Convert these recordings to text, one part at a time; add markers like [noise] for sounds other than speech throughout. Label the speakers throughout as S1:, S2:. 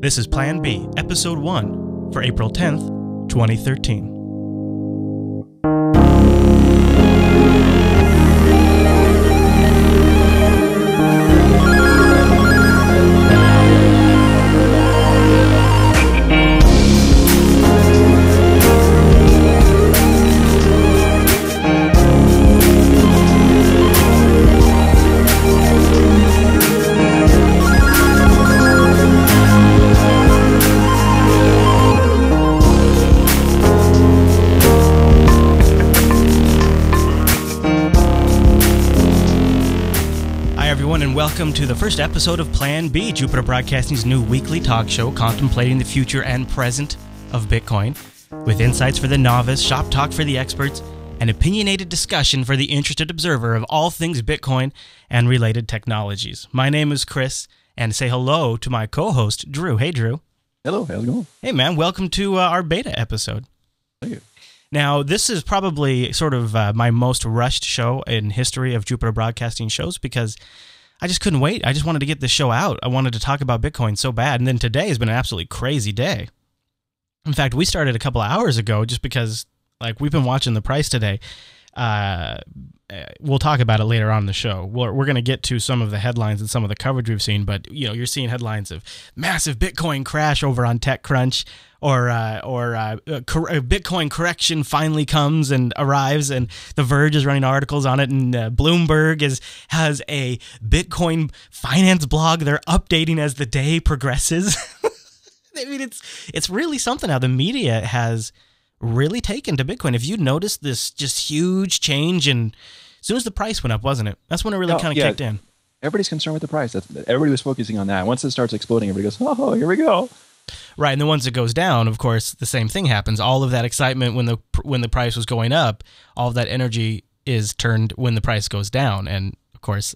S1: This is Plan B, Episode 1, for April 10th, 2013. To the first episode of Plan B, Jupiter Broadcasting's new weekly talk show contemplating the future and present of Bitcoin, with insights for the novice, shop talk for the experts, and opinionated discussion for the interested observer of all things Bitcoin and related technologies. My name is Chris, and say hello to my co host, Drew. Hey, Drew.
S2: Hello, how's it going?
S1: Hey, man, welcome to uh, our beta episode.
S2: Thank you.
S1: Now, this is probably sort of uh, my most rushed show in history of Jupiter Broadcasting shows because I just couldn't wait. I just wanted to get this show out. I wanted to talk about Bitcoin so bad. And then today has been an absolutely crazy day. In fact, we started a couple of hours ago just because, like, we've been watching the price today. Uh, we'll talk about it later on in the show. We're, we're going to get to some of the headlines and some of the coverage we've seen, but you know, you're seeing headlines of massive Bitcoin crash over on TechCrunch, or uh, or uh, cor- uh, Bitcoin correction finally comes and arrives, and The Verge is running articles on it, and uh, Bloomberg is has a Bitcoin finance blog they're updating as the day progresses. [laughs] I mean, it's it's really something how the media has really taken to Bitcoin. If you noticed this just huge change, and as soon as the price went up, wasn't it? That's when it really
S2: No,
S1: kind of
S2: yeah.
S1: kicked in.
S2: Everybody's concerned with the price. That's, everybody was focusing on that. Once it starts exploding, everybody goes, "Oh, here we go."
S1: Right, and then once it goes down, of course, the same thing happens. All of that excitement when the when the price was going up, all of that energy is turned when the price goes down, and of course,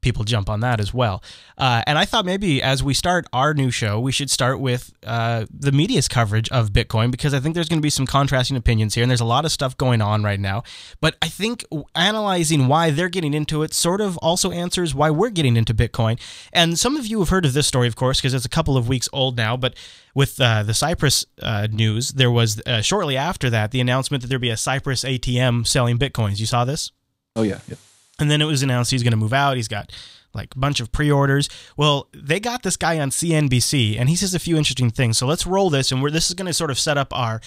S1: people jump on that as well. Uh, and I thought maybe as we start our new show, we should start with uh, the media's coverage of Bitcoin because I think there's going to be some contrasting opinions here, and there's a lot of stuff going on right now. But I think analyzing why they're getting into it sort of also answers why we're getting into Bitcoin. And some of you have heard of this story, of course, because it's a couple of weeks old now. But with uh, the Cyprus uh, news, there was uh, shortly after that the announcement that there'd be a Cyprus ATM selling Bitcoins. You saw this?
S2: Oh yeah, yeah.
S1: And then it was announced he's going to move out. He's got like a bunch of pre-orders. Well, they got this guy on CNBC, and he says a few interesting things. So let's roll this, and we're this is going to sort of set up our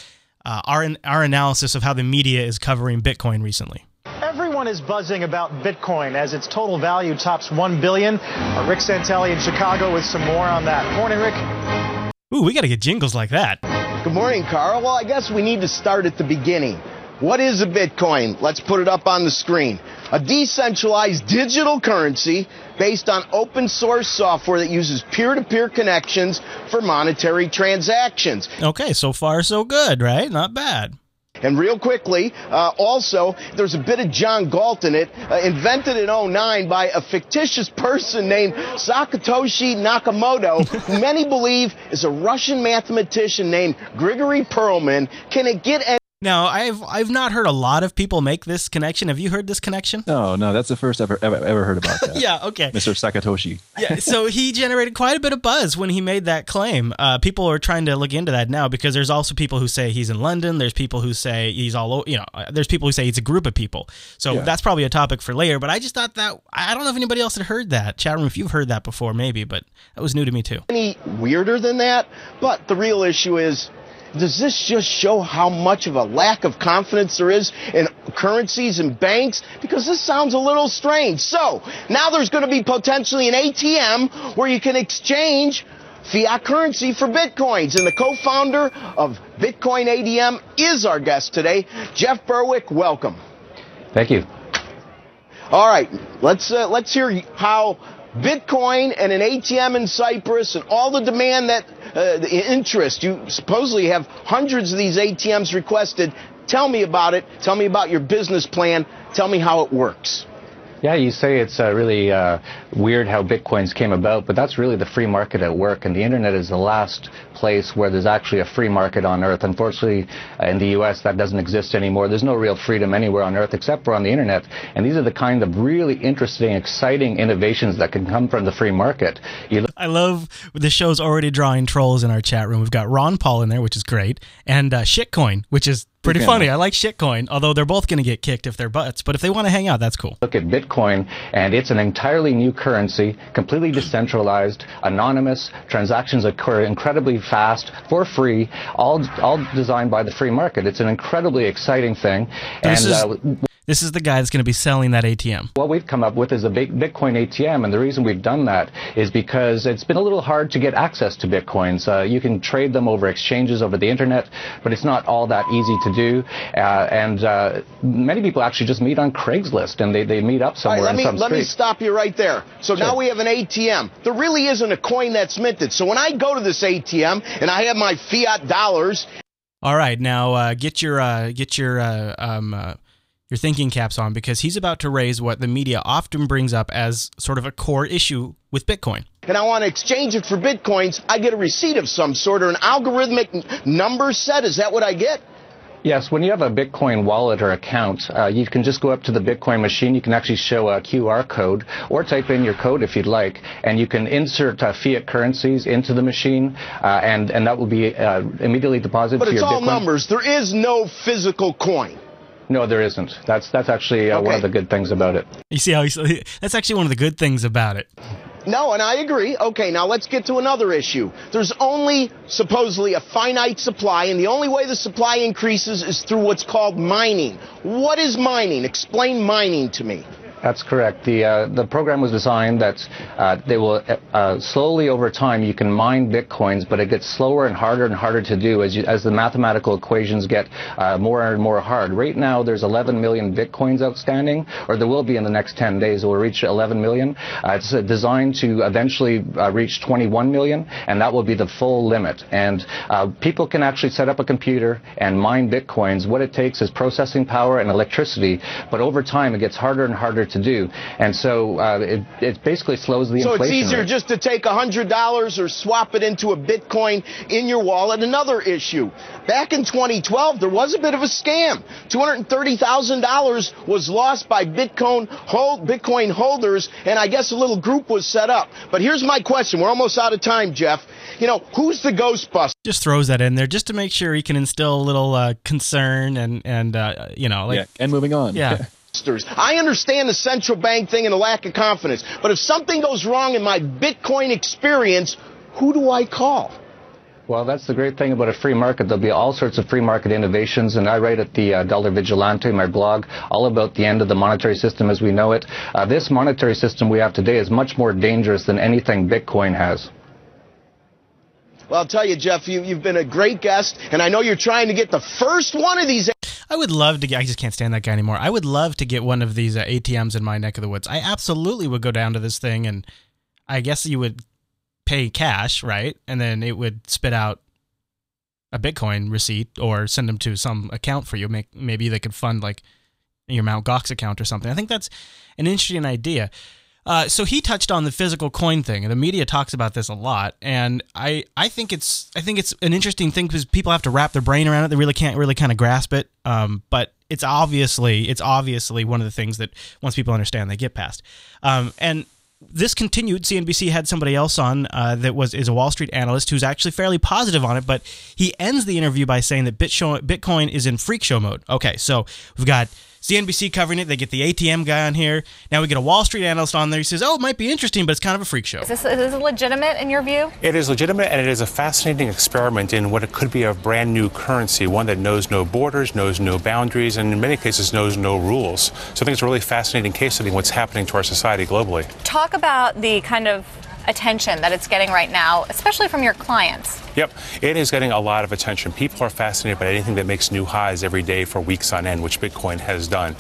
S1: uh, our our analysis of how the media is covering Bitcoin recently.
S3: Everyone is buzzing about Bitcoin as its total value tops 1 billion. Uh, Rick Santelli in Chicago with some more on that. Morning, Rick.
S1: Ooh, we got to get jingles like that.
S4: Good morning, Carl. Well, I guess we need to start at the beginning. What is a Bitcoin? Let's put it up on the screen. A decentralized digital currency based on open source software that uses peer to peer connections for monetary transactions.
S1: Okay, so far so good, right? Not bad.
S4: And real quickly, uh, also, there's a bit of John Galt in it, uh, invented in 09 by a fictitious person named Sakatoshi Nakamoto, who [laughs] many believe is a Russian mathematician named Grigory Perlman. Can it get any
S1: Now, I've I've not heard a lot of people make this connection. Have you heard this connection?
S2: No, no, that's the first ever ever, ever heard about that. [laughs]
S1: Yeah, okay.
S2: Mr. Sakatoshi.
S1: yeah, so he generated quite a bit of buzz when he made that claim. Uh, people are trying to look into that now because there's also people who say he's in London. There's people who say he's all over. You know, uh, there's people who say it's a group of people. So
S2: Yeah.
S1: that's probably a topic for later. But I just thought that I don't know if anybody else had heard that. Chat room, if you've heard that before, maybe, but that was new to me too.
S4: any weirder than that. But the real issue is does this just show how much of a lack of confidence there is in currencies and banks? Because this sounds a little strange. So now there's going to be potentially an ATM where you can exchange fiat currency for bitcoins. And the co founder of Bitcoin ATM is our guest today. Jeff Berwick, welcome.
S5: Thank you.
S4: All right, let's uh, let's hear how Bitcoin and an ATM in Cyprus and all the demand that uh, the interest. You supposedly have hundreds of these ATMs requested. Tell me about it. Tell me about your business plan. Tell me how it works.
S5: Yeah, you say it's uh, really uh, weird how bitcoins came about, but that's really the free market at work, and the internet is the last place where there's actually a free market on earth. Unfortunately, uh, in the U.S., that doesn't exist anymore. There's no real freedom anywhere on earth except for on the internet, and these are the kind of really interesting, exciting innovations that can come from the free market.
S1: I love the show's already drawing trolls in our chat room. We've got Ron Paul in there, which is great, and uh, Shitcoin, which is pretty funny. I like shitcoin, although they're both going to get kicked if they're butts. But if they want to hang out, that's cool.
S5: Look at Bitcoin, and it's an entirely new currency, completely decentralized, anonymous. Transactions occur incredibly fast, for free, all all designed by the free market. It's an incredibly exciting thing.
S1: And, is, uh, this is the guy that's going to be selling that ATM.
S5: What we've come up with is a Bitcoin ATM, and the reason we've done that is because it's been a little hard to get access to Bitcoins. Uh, you can trade them over exchanges over the internet, but it's not all that easy to do. Uh, and uh, many people actually just meet on Craigslist, and they, they meet up somewhere
S4: right, let
S5: me,
S4: Let
S5: street.
S4: me stop you right there. So sure. now we have an ATM. There really isn't a coin that's minted. So when I go to this ATM and I have my fiat dollars.
S1: All right, now uh, get your uh, get your uh, um, your thinking caps on because he's about to raise what the media often brings up as sort of a core issue with Bitcoin.
S4: And I want to exchange it for Bitcoins, I get a receipt of some sort or an algorithmic number set. Is that what I get?
S5: Yes, when you have a Bitcoin wallet or account, uh, you can just go up to the Bitcoin machine. You can actually show a QR code or type in your code if you'd like, and you can insert uh, fiat currencies into the machine, uh, and and that will be uh, immediately deposited
S4: but
S5: to your
S4: Bitcoin.
S5: But
S4: it's all numbers. There is no physical coin.
S5: No, there isn't. That's that's actually uh, okay. one of the good things about it.
S1: You see how he's, that's actually one of the good things about it.
S4: No, and I agree. Okay, now let's get to another issue. There's only supposedly a finite supply, and the only way the supply increases is through what's called mining. What is mining? Explain mining to me.
S5: That's correct. The uh, the program was designed that uh, they will uh, slowly over time you can mine bitcoins, but it gets slower and harder and harder to do as you, as the mathematical equations get uh, more and more hard. Right now there's 11 million bitcoins outstanding, or there will be in the next 10 days. It will reach 11 million. Uh, it's uh, designed to eventually reach 21 million, and that will be the full limit. And people can actually set up a computer and mine bitcoins. What it takes is processing power and electricity, but over time it gets harder and harder to do. And so uh, it, it basically slows the
S4: so
S5: inflation.
S4: So it's easier
S5: rate.
S4: just to take $100 or swap it into a Bitcoin in your wallet. Another issue. Back in 2012, there was a bit of a scam. $230,000 was lost by Bitcoin, hold, Bitcoin holders, and I guess a little group was set up. But here's my question. We're almost out of time, Jeff. You know, who's the Ghostbuster?
S1: Just throws that in there just to make sure he can instill a little uh, concern and, and uh, you know, like. Yeah,
S2: and moving on.
S1: Yeah. [laughs]
S4: I understand the central bank thing and the lack of confidence, but if something goes wrong in my Bitcoin experience, who do I call?
S5: Well, that's the great thing about a free market. There'll be all sorts of free market innovations, and I write at the uh, Dollar Vigilante, my blog, all about the end of the monetary system as we know it. Uh, this monetary system we have today is much more dangerous than anything Bitcoin has.
S4: Well, I'll tell you, Jeff, you, you've been a great guest, and I know you're trying to get the first one of these.
S1: I would love to get. I just can't stand that guy anymore. I would love to get one of these uh, ATMs in my neck of the woods. I absolutely would go down to this thing, and I guess you would pay cash, right? And then it would spit out a Bitcoin receipt or send them to some account for you. Make maybe they could fund like your Mount Gox account or something. I think that's an interesting idea. Uh, so he touched on the physical coin thing, and the media talks about this a lot. And I, I think it's, I think it's an interesting thing because people have to wrap their brain around it. They really can't really kind of grasp it. Um, but it's obviously, it's obviously one of the things that once people understand, they get past. Um, and this continued. CNBC had somebody else on uh, that was is a Wall Street analyst who's actually fairly positive on it, but he ends the interview by saying that Bitcoin is in freak show mode. Okay, so we've got CNBC covering it. They get the ATM guy on here. Now we get a Wall Street analyst on there. He says, "Oh, it might be interesting, but it's kind of a freak show."
S6: Is this, is this legitimate in your view?
S7: It is legitimate, and it is a fascinating experiment in what it could be a brand new currency, one that knows no borders, knows no boundaries, and in many cases knows no rules. So I think it's a really fascinating case study in what's happening to our society globally.
S6: Talk about the kind of attention that it's getting right now, especially from your clients?
S7: Yep, it is getting a lot of attention. People are fascinated by anything that makes new highs every day for weeks on end, which Bitcoin has done.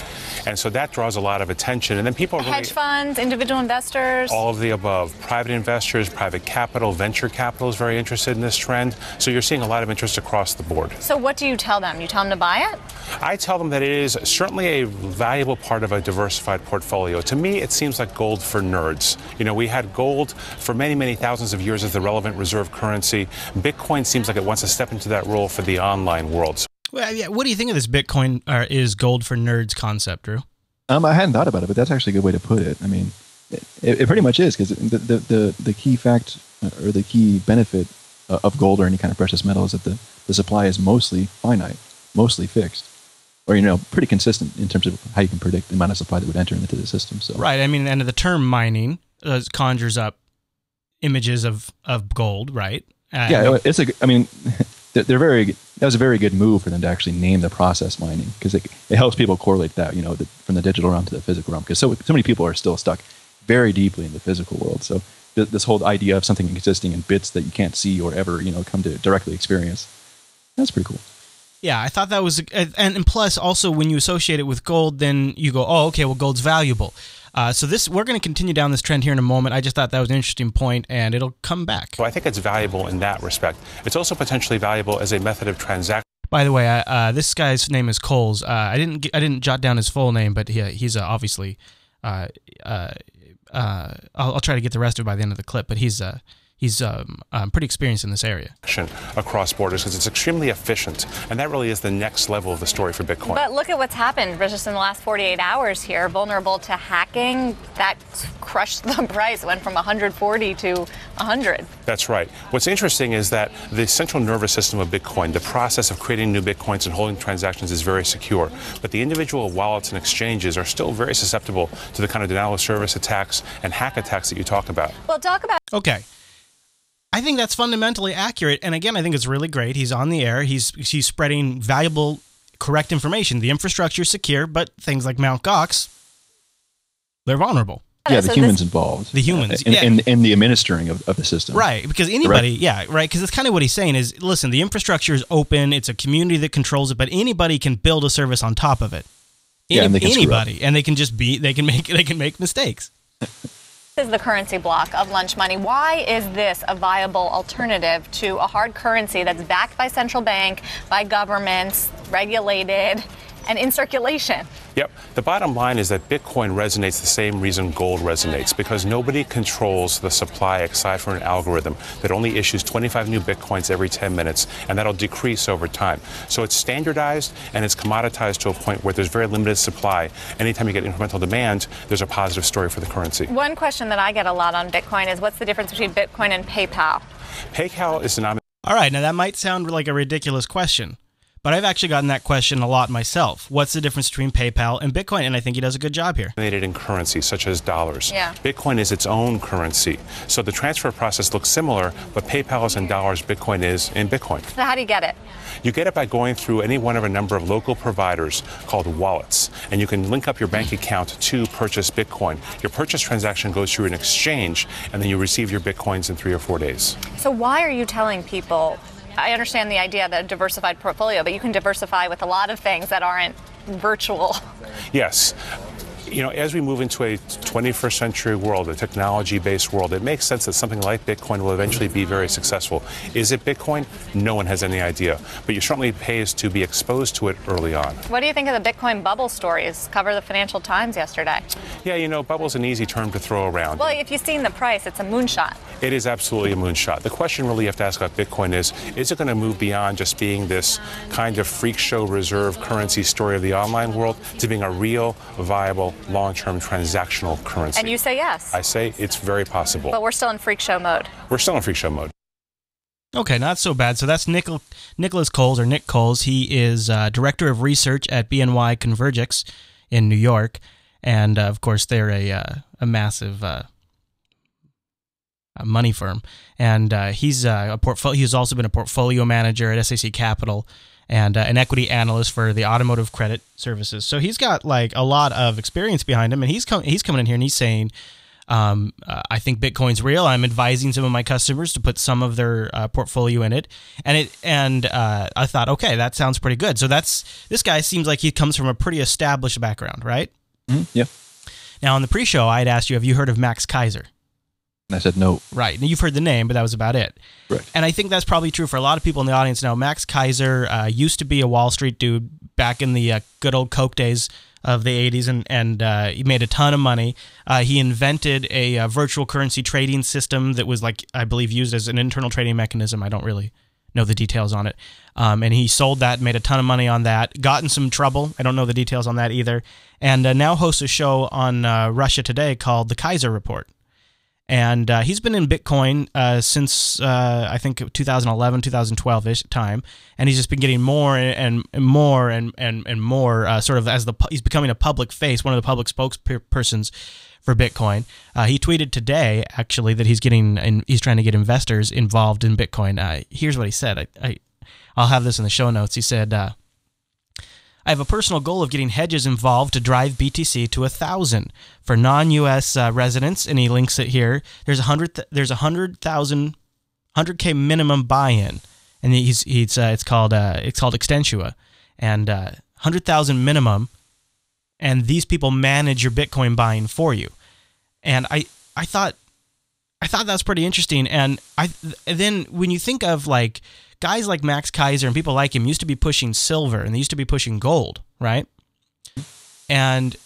S7: And so that draws a lot of attention. And then people are really,
S6: Hedge funds, individual investors?
S7: all of the above. Private investors, private capital, venture capital is very interested in this trend. So you're seeing a lot of interest across the board.
S6: So what do you tell them? You tell them to buy it?
S7: I tell them that it is certainly a valuable part of a diversified portfolio. To me, it seems like gold for nerds. You know, we had gold for many, many thousands of years as the relevant reserve currency. Bitcoin seems like it wants to step into that role for the online world.
S1: Well, yeah, what do you think of this Bitcoin uh, is gold for nerds concept, Drew?
S2: Um, I hadn't thought about it, but that's actually a good way to put it. I mean, it, it pretty much is because the, the, the, the key fact uh, or the key benefit uh, of gold or any kind of precious metal is that the, the supply is mostly finite, mostly fixed, or, you know, pretty consistent in terms of how you can predict the amount of supply that would enter into the system. So,
S1: Right. I mean, and the term mining uh, conjures up images of, of gold, right? Uh,
S2: yeah, it's a. I mean, [laughs] they're, very. That was a very good move for them to actually name the process mining because it, it helps people correlate that you know the, from the digital realm to the physical realm because so so many people are still stuck very deeply in the physical world. So th- this whole idea of something existing in bits that you can't see or ever you know come to directly experience, that's pretty cool.
S1: Yeah, I thought that was, and, and plus also when you associate it with gold, then you go, oh, okay, well, gold's valuable. Uh, so this, we're going to continue down this trend here in a moment. I just thought that was an interesting point, and it'll come back.
S7: I think it's valuable in that respect. It's also potentially valuable as a method of transaction.
S1: By the way, uh, uh, this guy's name is Coles. Uh, I didn't, I didn't jot down his full name, but he, he's uh, obviously, uh, uh, uh, I'll, I'll try to get the rest of it by the end of the clip. But he's, uh, he's um, um, pretty experienced in this area.
S7: across borders because it's extremely efficient. And that really is the next level of the story for Bitcoin.
S6: But look at what's happened just in the last 48 hours here. Vulnerable to hacking, that crushed the [laughs] price. It went from 140 to 100.
S7: That's right. What's interesting is that the central nervous system of Bitcoin, the process of creating new Bitcoins and holding transactions is very secure. But the individual wallets and exchanges are still very susceptible to the kind of denial of service attacks and hack attacks that you talk about.
S6: Well, talk about.
S1: Okay. I think that's fundamentally accurate. And again, I think it's really great. He's on the air. He's he's spreading valuable, correct information. The infrastructure is secure, but things like Mount Gox, they're vulnerable.
S2: Yeah, the
S6: So
S2: humans
S6: this-
S2: involved.
S1: The humans,
S2: in,
S1: yeah.
S2: in, in the administering of, of the system.
S1: Right, because anybody, yeah, right, because that's kind of what he's saying is, listen, the infrastructure is open. It's a community that controls it, but anybody can build a service on top of it.
S2: Yeah, and they can screw up.
S1: anybody, and they can just be, they can make, [laughs] they can make mistakes. [laughs]
S6: is the currency block of lunch money. Why is this a viable alternative to a hard currency that's backed by central bank, by governments, regulated, and in circulation?
S7: Yep. The bottom line is that Bitcoin resonates the same reason gold resonates because nobody controls the supply aside for an algorithm that only issues 25 new Bitcoins every 10 minutes and that'll decrease over time. So it's standardized and it's commoditized to a point where there's very limited supply. Anytime you get incremental demand, there's a positive story for the currency.
S6: One question that I get a lot on Bitcoin is what's the difference between Bitcoin and PayPal?
S7: PayPal is denominated
S1: All right, now that might sound like a ridiculous question, but I've actually gotten that question a lot myself. What's the difference between PayPal and Bitcoin? And I think he does a good job here.
S7: in currency, such as dollars.
S6: Yeah.
S7: Bitcoin is its own currency. So the transfer process looks similar, but PayPal is in dollars, Bitcoin is in Bitcoin.
S6: So how do you get it?
S7: You get it by going through any one of a number of local providers called wallets, and you can link up your bank account to purchase Bitcoin. Your purchase transaction goes through an exchange, and then you receive your Bitcoins in three or four days.
S6: So why are you telling people? I understand the idea of a diversified portfolio, but you can diversify with a lot of things that aren't virtual.
S7: Yes. You know, as we move into a 21st century world, a technology based world, it makes sense that something like Bitcoin will eventually be very successful. Is it Bitcoin? No one has any idea. But you certainly pays to be exposed to it early on.
S6: What do you think of the Bitcoin bubble stories? Cover the Financial Times yesterday.
S7: Yeah, you know, bubble's an easy term to throw around.
S6: Well, if you've seen the price, it's a moonshot.
S7: It is absolutely a moonshot. The question really you have to ask about Bitcoin is is it going to move beyond just being this kind of freak show reserve currency story of the online world to being a real, viable, long term transactional currency?
S6: And you say yes.
S7: I say it's very possible.
S6: But we're still in freak show mode.
S7: We're still in freak show mode.
S1: Okay, not so bad. So that's Nicol- Nicholas Coles or Nick Coles. He is uh, director of research at BNY ConvergEx in New York, and uh, of course they're a uh, a massive uh, a money firm. And uh, he's uh, a portfolio. He's also been a portfolio manager at SAC Capital and uh, an equity analyst for the automotive credit services. So he's got like a lot of experience behind him, and he's com- he's coming in here and he's saying. Um, uh, I think Bitcoin's real. I'm advising some of my customers to put some of their uh, portfolio in it, and it and uh, I thought, okay, that sounds pretty good. So that's this guy seems like he comes from a pretty established background, right?
S2: Mm-hmm. Yeah.
S1: Now on the pre-show, I had asked you, have you heard of Max Keiser?
S2: And I said no.
S1: Right. And you've heard the name, but that was about it.
S2: Right.
S1: And I think that's probably true for a lot of people in the audience now. Max Keiser uh, used to be a Wall Street dude back in the uh, good old Coke days of the 80s, and, and uh, he made a ton of money. Uh, he invented a, uh, virtual currency trading system that was, like, I believe, used as an internal trading mechanism. I don't really know the details on it. Um, and he sold that, made a ton of money on that, got in some trouble. I don't know the details on that either. And uh, now hosts a show on Russia Today called The Keiser Report and uh, he's been in Bitcoin uh, since uh, I think 2011, 2012 ish time, and he's just been getting more and, and more and and and more uh, sort of as the he's becoming a public face, one of the public spokespersons for Bitcoin. Uh, he tweeted today actually that he's getting and he's trying to get investors involved in Bitcoin. Uh, here's what he said. I, I I'll have this in the show notes. He said. I have a personal goal of getting hedges involved to drive BTC to a thousand for non-U.S. Uh, residents, and he links it here. There's a hundred. Th- there's a hundred thousand, hundred k minimum buy-in, and he's he's uh, it's called uh, it's called Extentua, and uh, hundred thousand minimum, and these people manage your Bitcoin buying for you, and I I thought I thought that was pretty interesting, and I then when you think of like guys like Max Keiser and people like him used to be pushing silver and they used to be pushing gold, right? And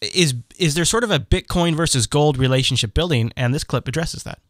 S1: is is there sort of a Bitcoin versus gold relationship building? And this clip addresses that.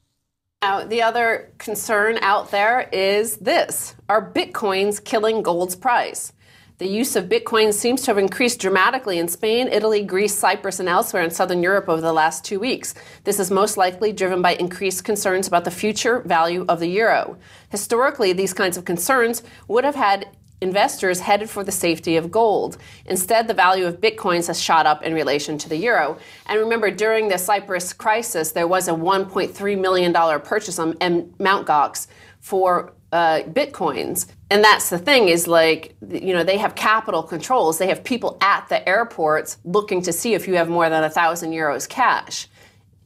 S8: Now, the other concern out there is this are Bitcoins killing gold's price? The use of Bitcoin seems to have increased dramatically in Spain, Italy, Greece, Cyprus, and elsewhere in southern Europe over the last two weeks. This is most likely driven by increased concerns about the future value of the euro. Historically, these kinds of concerns would have had investors headed for the safety of gold. Instead, the value of bitcoins has shot up in relation to the euro. And remember, during the Cyprus crisis, there was a $1.3 million purchase on Mt. Gox for uh, bitcoins. And that's the thing is like, you know, they have capital controls. They have people at the airports looking to see if you have more than a thousand euros cash.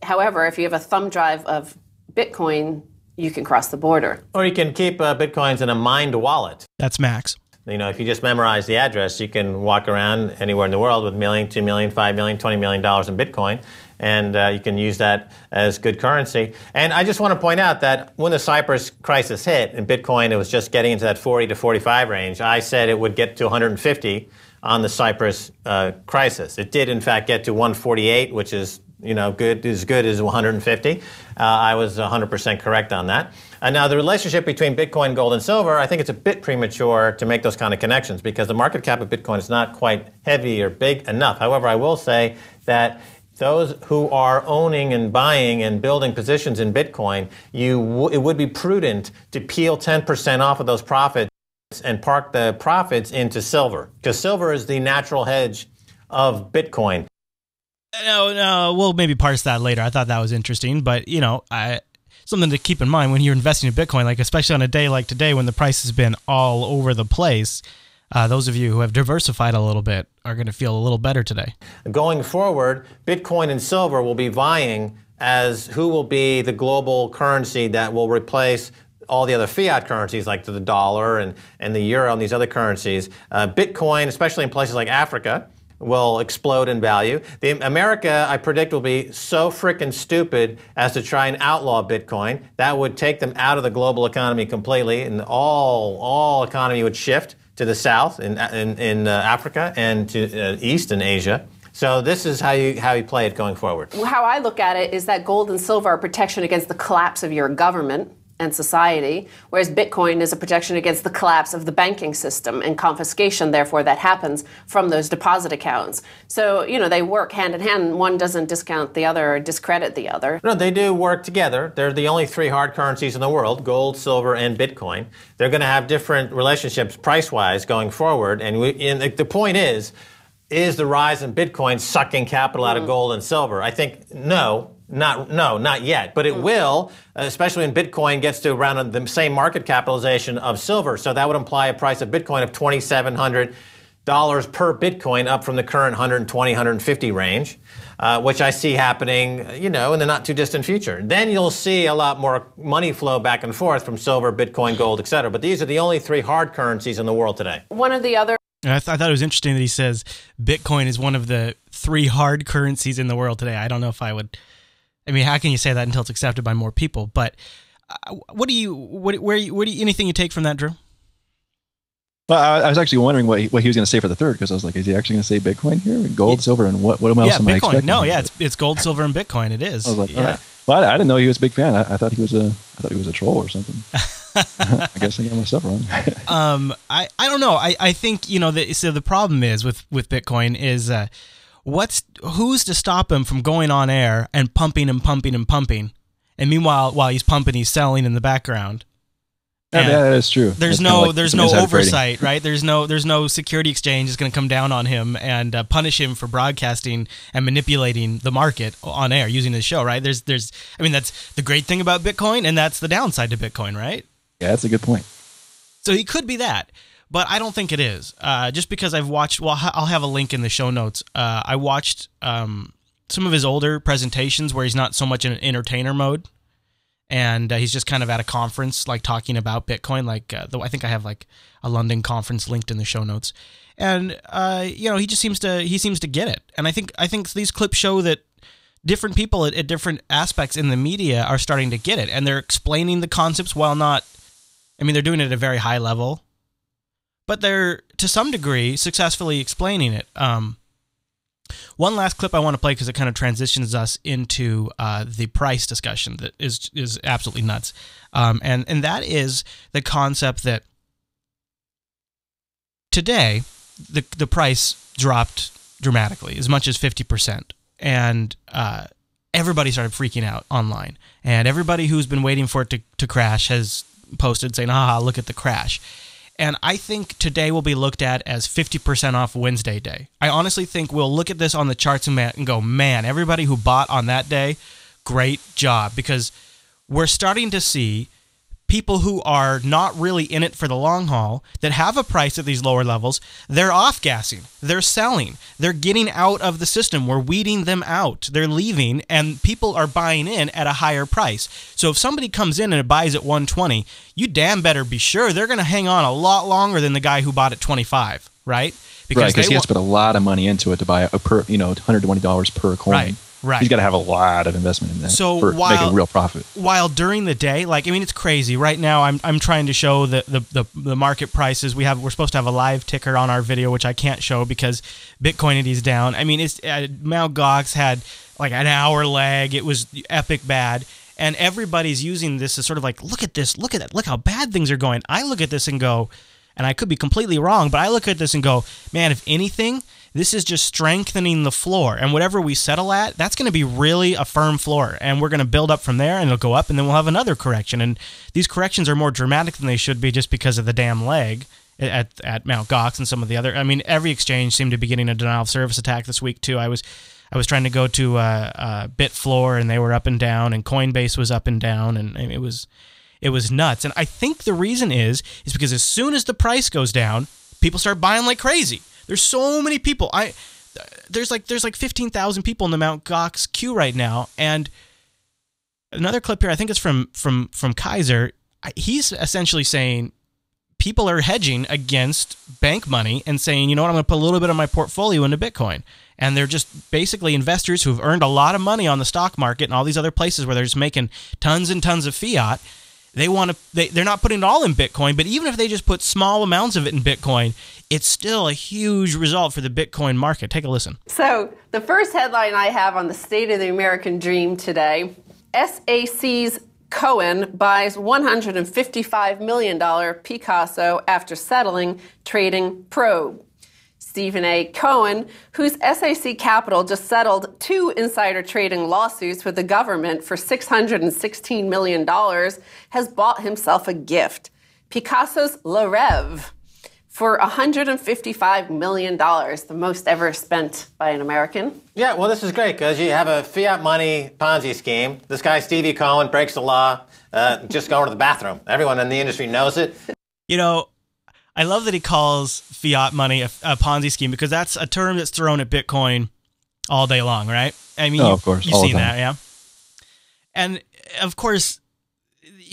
S8: However, if you have a thumb drive of Bitcoin, you can cross the border.
S9: Or you can keep uh, Bitcoins in a mind wallet.
S1: That's max.
S9: You know, if you just memorize the address, you can walk around anywhere in the world with million, two million, five million, twenty million dollars in Bitcoin and uh, you can use that as good currency. And I just want to point out that when the Cyprus crisis hit and Bitcoin it was just getting into that 40 to 45 range, I said it would get to 150 on the Cyprus uh, crisis. It did in fact get to 148, which is you know good as good as 150. Uh, I was 100% correct on that. And now the relationship between Bitcoin, gold, and silver, I think it's a bit premature to make those kind of connections because the market cap of Bitcoin is not quite heavy or big enough. However, I will say that those who are owning and buying and building positions in Bitcoin, you it would be prudent to peel 10% off of those profits and park the profits into silver because silver is the natural hedge of Bitcoin.
S1: No, no, we'll maybe parse that later. I thought that was interesting, but you know, I something to keep in mind when you're investing in Bitcoin, like especially on a day like today when the price has been all over the place uh, those of you who have diversified a little bit are going to feel a little better today.
S9: Going forward, Bitcoin and silver will be vying as who will be the global currency that will replace all the other fiat currencies like the dollar and, and the euro and these other currencies. Uh, Bitcoin, especially in places like Africa, will explode in value. The America, I predict, will be so freaking stupid as to try and outlaw Bitcoin. That would take them out of the global economy completely, and all all economy would shift to the south in, in, in uh, Africa and to uh, east in Asia. So this is how you how you play it going forward.
S8: Well, How I look at it is that gold and silver are protection against the collapse of your government and society, whereas Bitcoin is a protection against the collapse of the banking system and confiscation, therefore, that happens from those deposit accounts. So, you know, they work hand in hand. One doesn't discount the other or discredit the other.
S9: No, they do work together. They're the only three hard currencies in the world gold, silver, and Bitcoin. They're going to have different relationships price wise going forward. And, we, and the point is, is the rise in Bitcoin sucking capital out of mm. gold and silver? I think no, not no, not yet, but it mm. will, especially when Bitcoin gets to around the same market capitalization of silver. So that would imply a price of Bitcoin of twenty seven hundred dollars per Bitcoin, up from the current 120, 150 range, uh, which I see happening, you know, in the not too distant future. Then you'll see a lot more money flow back and forth from silver, Bitcoin, gold, et cetera. But these are the only three hard currencies in the world today.
S8: One of the other
S1: I, th- I thought it was interesting that he says Bitcoin is one of the three hard currencies in the world today. I don't know if I would. I mean, how can you say that until it's accepted by more people? But uh, what do you, what, where, you, what do you, anything you take from that, Drew?
S2: Well, I, I was actually wondering what he, what he was going to say for the third because I was like, is he actually going to say Bitcoin here? Gold, silver, and what? What else
S1: yeah,
S2: am
S1: Bitcoin.
S2: I expecting?
S1: No, yeah, it's it's gold, silver, and Bitcoin. It is.
S2: I was like,
S1: yeah.
S2: all right. Well, I, I didn't know he was a big fan. I, I thought he was a, I thought he was a troll or something. [laughs] I guess I got myself wrong.
S1: um, I, I don't know. I, I think you know. The, so the problem is with with Bitcoin is uh, what's who's to stop him from going on air and pumping and pumping and pumping, and meanwhile while he's pumping, he's selling in the background.
S2: Yeah,
S1: And
S2: yeah, that is true.
S1: There's
S2: That's
S1: no
S2: like
S1: there's no oversight, right? There's no there's no security exchange is going to come down on him and uh, punish him for broadcasting and manipulating the market on air using his show, right? There's there's I mean that's the great thing about Bitcoin and that's the downside to Bitcoin, right?
S2: Yeah, that's a good point.
S1: So he could be that, but I don't think it is. Uh, just because I've watched, well, I'll have a link in the show notes. Uh, I watched um, some of his older presentations where he's not so much in an entertainer mode, and uh, he's just kind of at a conference, like talking about Bitcoin. Like, uh, though I think I have like a London conference linked in the show notes, and uh, you know, he just seems to he seems to get it. And I think I think these clips show that different people at, at different aspects in the media are starting to get it, and they're explaining the concepts while not I mean, they're doing it at a very high level, but they're to some degree successfully explaining it. Um, one last clip I want to play because it kind of transitions us into uh, the price discussion that is is absolutely nuts, um, and and that is the concept that today the the price dropped dramatically, as much as fifty percent, and uh, everybody started freaking out online, and everybody who's been waiting for it to, to crash has posted saying, "Ah, look at the crash." And I think today will be looked at as 50% off Wednesday day. I honestly think we'll look at this on the charts and, go, man, everybody who bought on that day, great job. Because we're starting to see people who are not really in it for the long haul that have a price at these lower levels, they're off gassing, they're selling, they're getting out of the system. We're weeding them out, they're leaving, and people are buying in at a higher price. So if somebody comes in and buys at 120, you damn better be sure they're going to hang on a lot longer than the guy who bought at 25, right?
S2: right, because he has to put a lot of money into it to buy a per, you know, 120 dollars per coin.
S1: Right, right.
S2: He's got to have a lot of investment in that
S1: So
S2: for
S1: while-
S2: a real profit.
S1: while during the day, like I mean, it's crazy. Right now, I'm I'm trying to show the, the the the market prices. We have we're supposed to have a live ticker on our video, which I can't show because Bitcoinity's down. I mean, it's uh, Mt. Gox had like an hour lag. It was epic bad, and everybody's using this as sort of like, look at this, look at that, look how bad things are going. I look at this and go, and I could be completely wrong, but I look at this and go, man, if anything, this is just strengthening the floor. And whatever we settle at, that's going to be really a firm floor. And we're going to build up from there and it'll go up and then we'll have another correction. And these corrections are more dramatic than they should be just because of the damn leg at, at Mount Gox and some of the other. I mean, every exchange seemed to be getting a denial of service attack this week, too. I was. I was trying to go to uh, uh, Bitfloor and they were up and down, and Coinbase was up and down, and, and it was it was nuts. And I think the reason is is because as soon as the price goes down, people start buying like crazy. There's so many people. I there's like there's like 15,000 people in the Mount Gox queue right now and another clip here I think it's from from from Keiser. He's essentially saying people are hedging against bank money and saying, "You know what? I'm going to put a little bit of my portfolio into Bitcoin." And they're just basically investors who've earned a lot of money on the stock market and all these other places where they're just making tons and tons of fiat they want to they, they're not putting it all in bitcoin but even if they just put small amounts of it in bitcoin it's still a huge result for the bitcoin market take a listen
S8: So, the first headline I have on the state of the American dream today SAC's Cohen buys $155 million Picasso after settling trading probe. Steven A. Cohen, whose SAC Capital just settled two insider trading lawsuits with the government for $616 million, has bought himself a gift Picasso's Le Rêve for $155 million, the most ever spent by an American.
S9: Yeah, well, this is great because you have a fiat money Ponzi scheme. This guy, Stevie Cohen, breaks the law, uh, just going to the bathroom. Everyone in the industry knows it.
S1: you know I love that he calls fiat money a, a Ponzi scheme because that's a term that's thrown at Bitcoin all day long, right? I mean,
S2: Oh,
S1: you,
S2: of course,
S1: you've
S2: all
S1: seen that, yeah. And of course,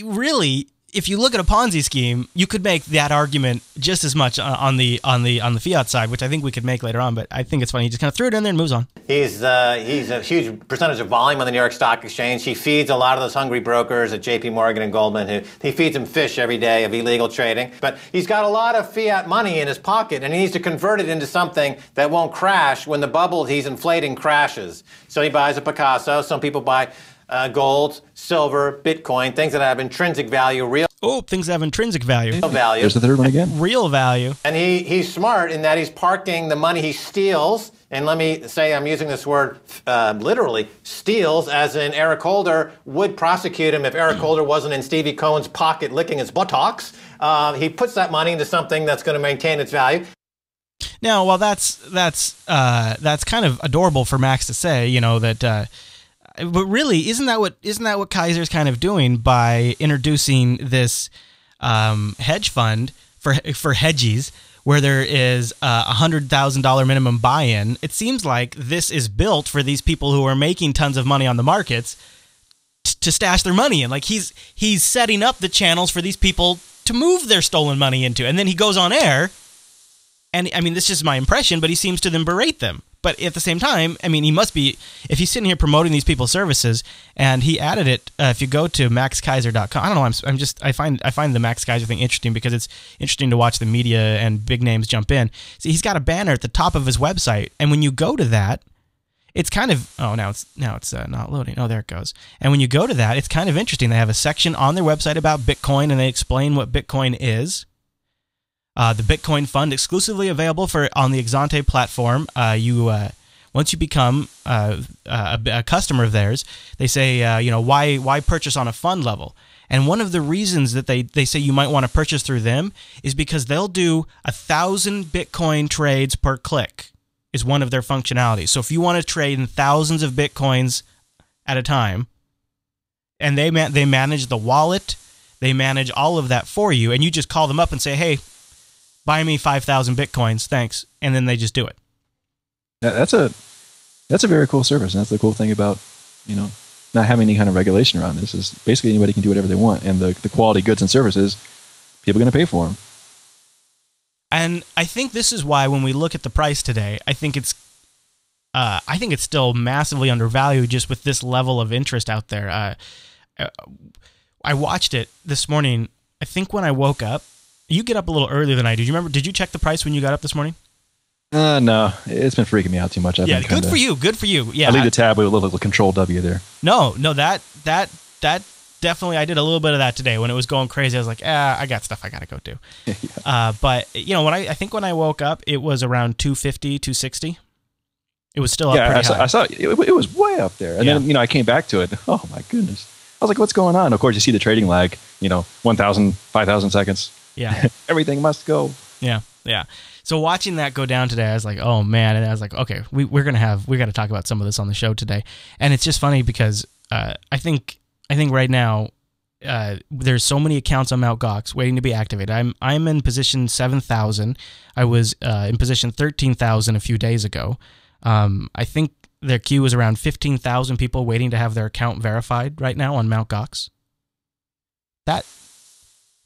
S1: really, if you look at a Ponzi scheme, you could make that argument just as much on on the on the on the fiat side, which I think we could make later on. But I think it's funny. He just kind of threw it in there and moves on.
S9: He's uh, he's a huge percentage of volume on the New York Stock Exchange. He feeds a lot of those hungry brokers at J.P. Morgan and Goldman. Who he feeds them fish every day of illegal trading. But he's got a lot of fiat money in his pocket, and he needs to convert it into something that won't crash when the bubble he's inflating crashes. So he buys a Picasso. Some people buy. Uh, gold, silver, Bitcoin, things that have intrinsic value, real
S1: Oh, things that have intrinsic value, Real
S9: value.
S2: There's the third one again. [laughs]
S1: real value.
S9: And he, he's smart in that he's parking the money he steals. And let me say, I'm using this word uh, literally, steals, as in Eric Holder would prosecute him if Eric [clears throat] Holder wasn't in Stevie Cohen's pocket licking his buttocks. Uh, he puts that money into something that's going to maintain its value.
S1: Now, while that's that's uh, that's kind of adorable for Max to say, you know that, uh, but really, isn't that what isn't that what Keiser's kind of doing by introducing this um, hedge fund for for hedgies, where there is a hundred thousand dollar minimum buy-in? It seems like this is built for these people who are making tons of money on the markets t- to stash their money in. Like he's he's setting up the channels for these people to move their stolen money into, and then he goes on air and I mean, this is my impression, but he seems to then berate them. But at the same time, I mean, he must be, if he's sitting here promoting these people's services, and he added it, uh, if you go to maxkeiser.com, I don't know, I'm, I'm just, I find, I find the Max Keiser thing interesting because it's interesting to watch the media and big names jump in. See, he's got a banner at the top of his website, and when you go to that, it's kind of oh now it's now it's uh, not loading. Oh there it goes. And when you go to that it's kind of interesting. They have a section on their website about bitcoin and they explain what bitcoin is uh, the Bitcoin Fund exclusively available for on the Exante platform. Uh, you uh, once you become uh, a, a customer of theirs, they say uh, you know why why purchase on a fund level. And one of the reasons that they, they say you might want to purchase through them is because they'll do a thousand Bitcoin trades per click is one of their functionalities. So if you want to trade in thousands of Bitcoins at a time, and they man- they manage the wallet, they manage all of that for you, and you just call them up and say, hey, buy me 5,000 bitcoins, thanks. And then they just do it.
S2: That's a that's a very cool service, and that's the cool thing about you know not having any kind of regulation around this. Is basically anybody can do whatever they want, and the the quality goods and services, people are going to pay for them.
S1: And I think this is why when we look at the price today, I think it's uh, I think it's still massively undervalued just with this level of interest out there. Uh, uh, I watched it this morning. I think when I woke up, you get up a little earlier than I do. Do you remember? Did you check the price when you got up this morning?
S2: Uh, no, it's been freaking me out too much. I've
S1: yeah, good for you. Good for you. Yeah,
S2: I leave the tab with a little control W there.
S1: No, no, that that that definitely I did a little bit of that today when it was going crazy. I was like, ah, I got stuff I gotta go do. [laughs] uh, but you know, when I I think when I woke up, it was around 250, 260. It was still up
S2: yeah, I saw. I saw it, it was way up there, and then you know I came back to it. [laughs] Oh my goodness! I was like, what's going on? Of course, you see the trading lag. You know, 1,000, 5,000 seconds.
S1: Yeah. [laughs]
S2: Everything must go.
S1: Yeah, yeah. So watching that go down today, I was like, oh man, and I was like, okay, we, we're gonna have we got to talk about some of this on the show today, and it's just funny because uh, I think I think right now uh, there's so many accounts on Mt. Gox waiting to be activated. I'm I'm in position seven thousand. I was uh, in position thirteen thousand a few days ago. Um, I think their queue is around fifteen thousand people waiting to have their account verified right now on Mt. Gox. That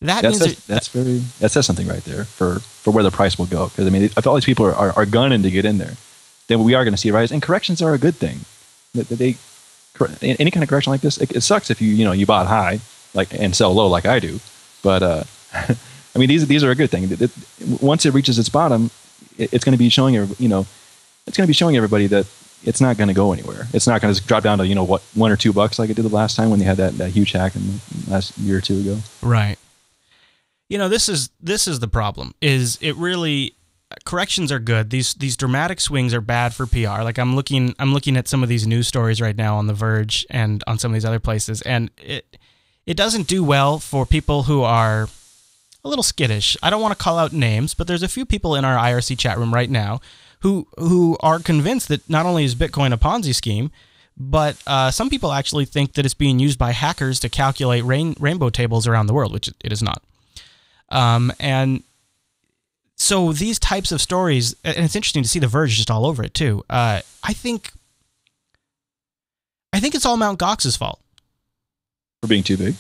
S1: that
S2: That's
S1: means
S2: that's,
S1: that-
S2: that's very that says something right there for for where the price will go. Because I mean, if all these people are, are, are gunning to get in there, then we are going to see a rise. And corrections are a good thing. That that they any kind of correction like this, it, it sucks if you you know you bought high like and sell low like I do. But uh, [laughs] I mean, these these are a good thing. It- it- once it reaches its bottom, it, it's going to be showing you know it's going to be showing everybody that it's not going to go anywhere. It's not going to drop down to you know what one or two bucks like it did the last time when they had that, that huge hack in last year or two ago.
S1: Right. You know, this is this is the problem. Is it really corrections are good. These these dramatic swings are bad for PR. Like I'm looking I'm looking at some of these news stories right now on The Verge and on some of these other places and it it doesn't do well for people who are a little skittish. I don't want to call out names, but there's a few people in our IRC chat room right now who who are convinced that not only is Bitcoin a Ponzi scheme, but uh, some people actually think that it's being used by hackers to calculate rain, rainbow tables around the world, which it is not. Um, and so these types of stories, and it's interesting to see the Verge just all over it too. Uh, I think, I think it's all Mount Gox's fault.
S2: For being too big.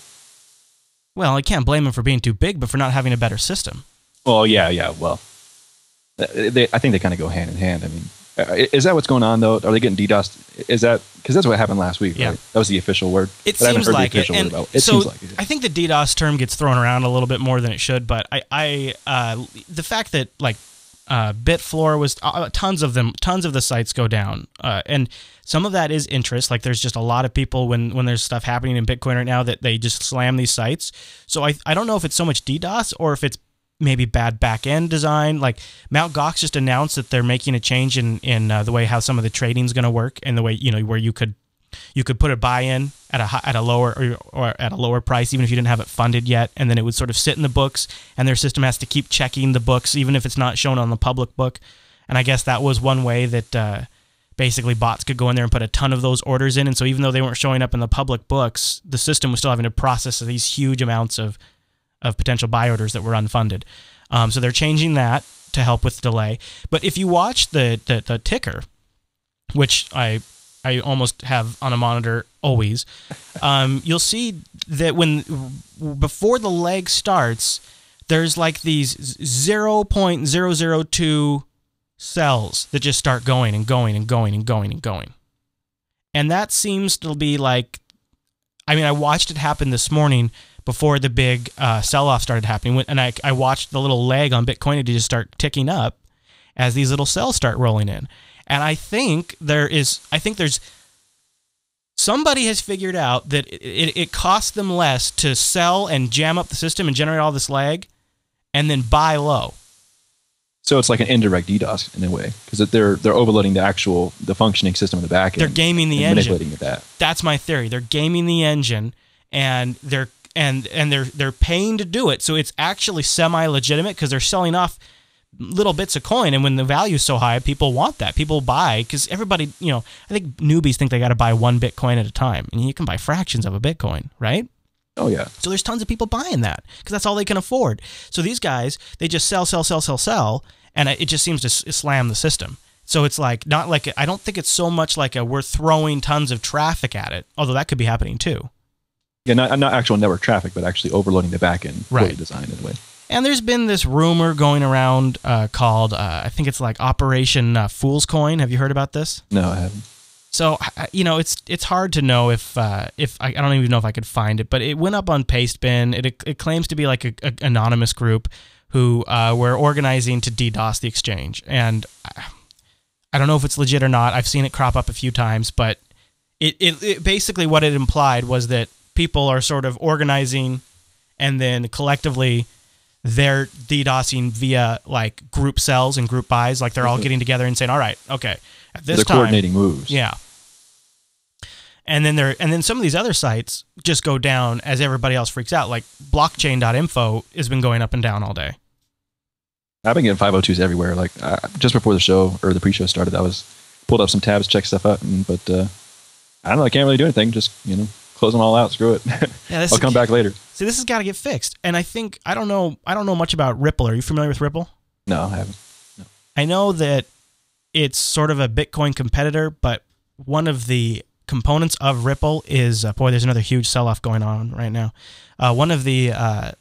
S1: Well, I can't blame him for being too big, but for not having a better system.
S2: Well, yeah, yeah. Well, they, I think they kind of go hand in hand. I mean, is that what's going on though? Are they getting DDoS? Is that because that's what happened last week?
S1: Yeah.
S2: right? that was the official word.
S1: It seems like it. And
S2: it. It
S1: so
S2: seems like it.
S1: I think the DDoS term gets thrown around a little bit more than it should, but I, I uh, the fact that like uh, Bitfloor was uh, tons of them, tons of the sites go down, uh, and some of that is interest. Like there's just a lot of people when when there's stuff happening in Bitcoin right now that they just slam these sites. So I I don't know if it's so much DDoS or if it's maybe bad back end design. Like Mount Gox just announced that they're making a change in in uh, the way how some of the trading is going to work and the way you know where you could you could put a buy-in at a at a lower or, or at a lower price even if you didn't have it funded yet and then it would sort of sit in the books and their system has to keep checking the books even if it's not shown on the public book and i guess that was one way that uh, basically bots could go in there and put a ton of those orders in and so even though they weren't showing up in the public books the system was still having to process these huge amounts of of potential buy orders that were unfunded um, so they're changing that to help with delay but if you watch the, the, the ticker which I I almost have on a monitor always. Um, [laughs] you'll see that when before the leg starts, there's like these zero point zero zero two sells that just start going and going and going and going and going, and that seems to be like. I mean, I watched it happen this morning before the big uh, sell-off started happening, and I I watched the little leg on Bitcoin to just start ticking up as these little sells start rolling in. And I think there is, I think there's somebody has figured out that it, it, costs them less to sell and jam up the system and generate all this lag and then buy low.
S2: So it's like an indirect DDoS in a way because they're they're overloading the actual the functioning system in the back end.
S1: They're gaming the engine.
S2: manipulating that.
S1: That's my theory. They're gaming the engine and they're and and they're they're paying to do it. So it's actually semi legitimate because they're selling off little bits of coin. And when the value's so high people want that. People buy because everybody you know i think newbies think they got to buy one bitcoin at a time. And you can buy fractions of a bitcoin right?
S2: Oh yeah.
S1: so there's tons of people buying that because that's all they can afford. So these guys they just sell sell sell sell sell and it just seems to slam the system. So it's like not like i don't think it's so much like a we're throwing tons of traffic at it although that could be happening too
S2: Yeah, not not actual network traffic, but actually overloading the backend
S1: Right.
S2: designed in a way.
S1: And there's been this rumor going around uh, called, uh, I think it's like Operation uh, Fool's Coin. Have you heard about this?
S2: No, I haven't.
S1: So you know, it's it's hard to know if uh, if I, I don't even know if I could find it, but it went up on Pastebin. It it claims to be like a, a anonymous group who uh, were organizing to DDoS the exchange, and I, I don't know if it's legit or not. I've seen it crop up a few times, but it, it, it basically what it implied was that people are sort of organizing, and then collectively they're DDoSing via like group sells and group buys. Like they're all getting together and saying, "All right, okay, at this
S2: they're
S1: time,
S2: coordinating moves.
S1: yeah. And then there, and then some of these other sites just go down as everybody else freaks out. Like blockchain.info has been going up and down all day.
S2: I've been getting 502s everywhere. Like uh, just before the show or the pre-show started, I was pulled up some tabs, checked stuff out, and, but uh, I don't know. I can't really do anything. Just you know, close them all out. Screw it.
S1: Yeah, [laughs]
S2: I'll come back later.
S1: See, this has got to get fixed. And I think I don't know. I don't know much about Ripple. Are you familiar with Ripple?
S2: No, I haven't.
S1: I know that it's sort of a Bitcoin competitor, but one of the components of Ripple is uh, boy. There's another huge sell-off going on right now. Uh, one of the uh,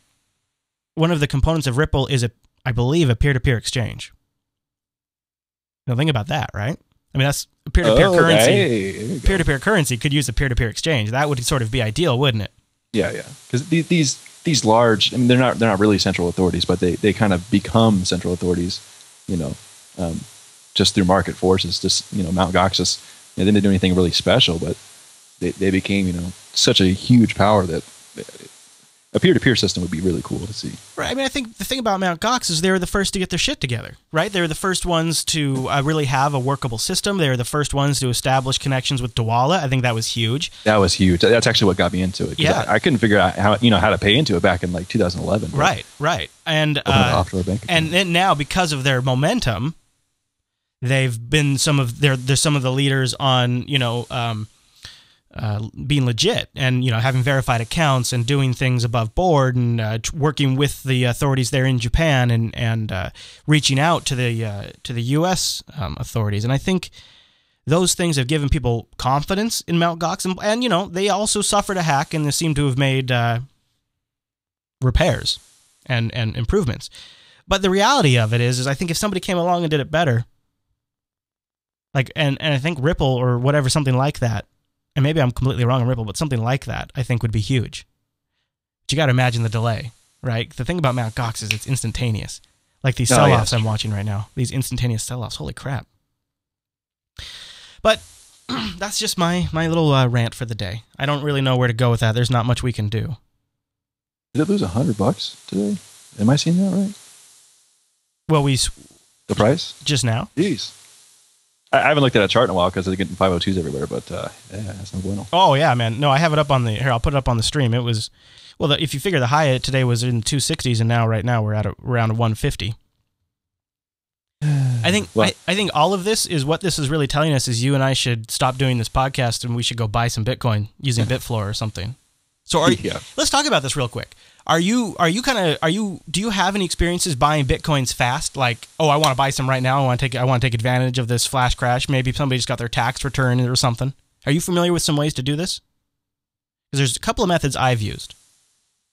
S1: one of the components of Ripple is a, I believe, a peer-to-peer exchange. Now think about that, right? I mean, that's peer-to-peer
S2: Oh,
S1: currency.
S2: hey, there you go.
S1: Peer-to-peer currency could use a peer-to-peer exchange. That would sort of be ideal, wouldn't it?
S2: Yeah, yeah. Because these, these these large, I mean, they're not they're not really central authorities, but they they kind of become central authorities, you know, um, just through market forces. Just you know, Mount Gox just you know, they didn't do anything really special, but they they became you know such a huge power that a peer to peer system would be really cool to see.
S1: Right. I mean, I think the thing about Mount Gox is they were the first to get their shit together, right? They were the first ones to uh, really have a workable system. They were the first ones to establish connections with Dwolla. I think that was huge.
S2: That was huge. That's actually what got me into it.
S1: Yeah.
S2: I, I couldn't figure out how you know how to pay into it back in like 2011.
S1: Right. Right. And
S2: an
S1: uh,
S2: offshore bank.
S1: and then now because of their momentum, they've been some of their they're some of the leaders on you know um, uh, being legit and you know having verified accounts and doing things above board and uh, working with the authorities there in Japan and and uh, reaching out to the uh, to the U.S. Um, authorities. And I think those things have given people confidence in Mt. Gox, and, and you know they also suffered a hack and they seem to have made uh, repairs and and improvements. But the reality of it is, is I think if somebody came along and did it better, like and and I think Ripple or whatever something like that and maybe I'm completely wrong on Ripple, but something like that I think would be huge. But you got to imagine the delay, right? The thing about Mt. Gox is it's instantaneous. Like these
S2: Oh,
S1: sell
S2: yeah,
S1: offs I'm watching right now, these instantaneous sell offs. Holy crap. But [clears throat] that's just my, my little uh, rant for the day. I don't really know where to go with that. There's not much we can do.
S2: Did it lose a hundred bucks today? Am I seeing that right?
S1: Well, we
S2: The price?
S1: just now.
S2: Jeez. I, I haven't looked at a chart in a while because they're getting 502s everywhere, but uh, yeah, that's no bueno.
S1: Oh yeah, man. No, I have it up on the here. I'll put it up on the stream. It was well, the, if you figure the high today was in 260s, and now right now we're at a, around 150. I think
S2: Well-
S1: I, I think all of this is what this is really telling us is you and I should stop doing this podcast and we should go buy some Bitcoin using [laughs] Bitfloor or something. So are you,
S2: Yeah.
S1: let's talk about this real quick. Are you are you kind of are you do you have any experiences buying bitcoins fast? Like, oh, I want to buy some right now. I want to take I want to take advantage of this flash crash. Maybe somebody just got their tax return or something. Are you familiar with some ways to do this? Because there's a couple of methods I've used,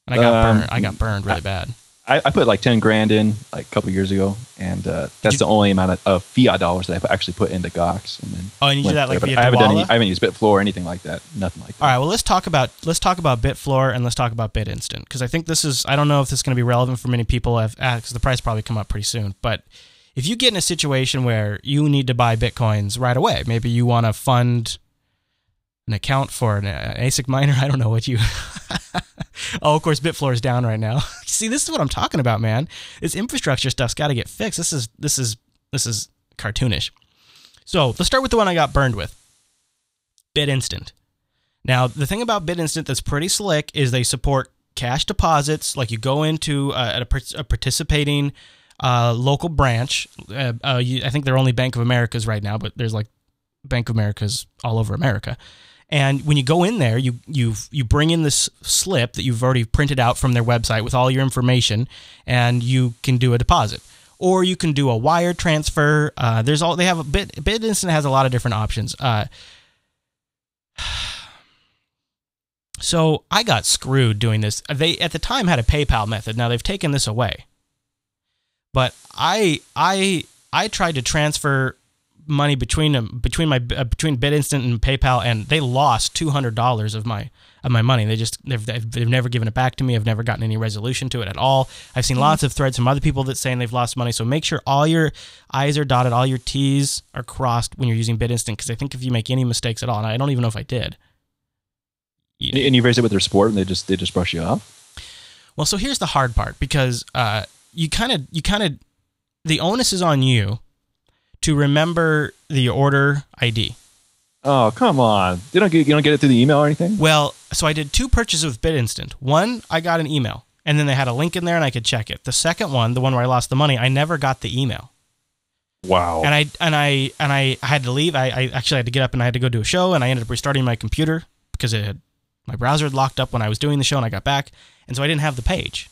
S1: and I got
S2: Um,
S1: burned. I got burned really bad.
S2: I, I put like 10 grand in like a couple years ago, and uh, that's the only amount of, of fiat dollars that I've actually put into Gox. And then
S1: Oh, and you did that, like, via
S2: I haven't done any, I haven't used Bitfloor or anything like that. Nothing like that.
S1: All right, well let's talk about let's talk about Bitfloor and let's talk about BitInstant because I think this is I don't know if this is going to be relevant for many people because the price probably come up pretty soon. But if you get in a situation where you need to buy bitcoins right away, maybe you want to fund an account for an uh, ASIC miner. [laughs] I don't know what you. [laughs] oh, of course, Bitfloor is down right now. [laughs] See, this is what I'm talking about, man. This infrastructure stuff's got to get fixed. This is this is this is cartoonish. So let's start with the one I got burned with. BitInstant. Now, the thing about BitInstant that's pretty slick is they support cash deposits. Like you go into uh, a, a participating uh, local branch. Uh, uh, you, I think they're only Bank of America's right now, but there's like Bank of America's all over America. And when you go in there, you you you bring in this slip that you've already printed out from their website with all your information, and you can do a deposit, or you can do a wire transfer. Uh, there's all they have a bit. instant has a lot of different options. Uh, [sighs] so I got screwed doing this. They at the time had a PayPal method. Now they've taken this away. But I I I tried to transfer money between them between my uh, between BitInstant and PayPal, and they lost two hundred dollars of my of my money. They just they've, they've they've never given it back to me. I've never gotten any resolution to it at all. I've seen lots of threads from other people that saying they've lost money. So make sure all your I's are dotted, all your T's are crossed when you're using BitInstant, because I think if you make any mistakes at all, and I don't even know if I did.
S2: And and you raise it with their support, and they just they just brush you off.
S1: Well, so here's the hard part because uh, you kind of you kind of the onus is on you to remember the order ID.
S2: Oh come on! You don't get you don't get it through the email or anything.
S1: Well, so I did two purchases with BitInstant. One, I got an email, and then they had a link in there, and I could check it. The second one, the one where I lost the money, I never got the email,
S2: Wow.
S1: and I and I and I had to leave. I, I actually had to get up and I had to go do a show, and I ended up restarting my computer because it had my browser had locked up when I was doing the show, and I got back, and so I didn't have the page,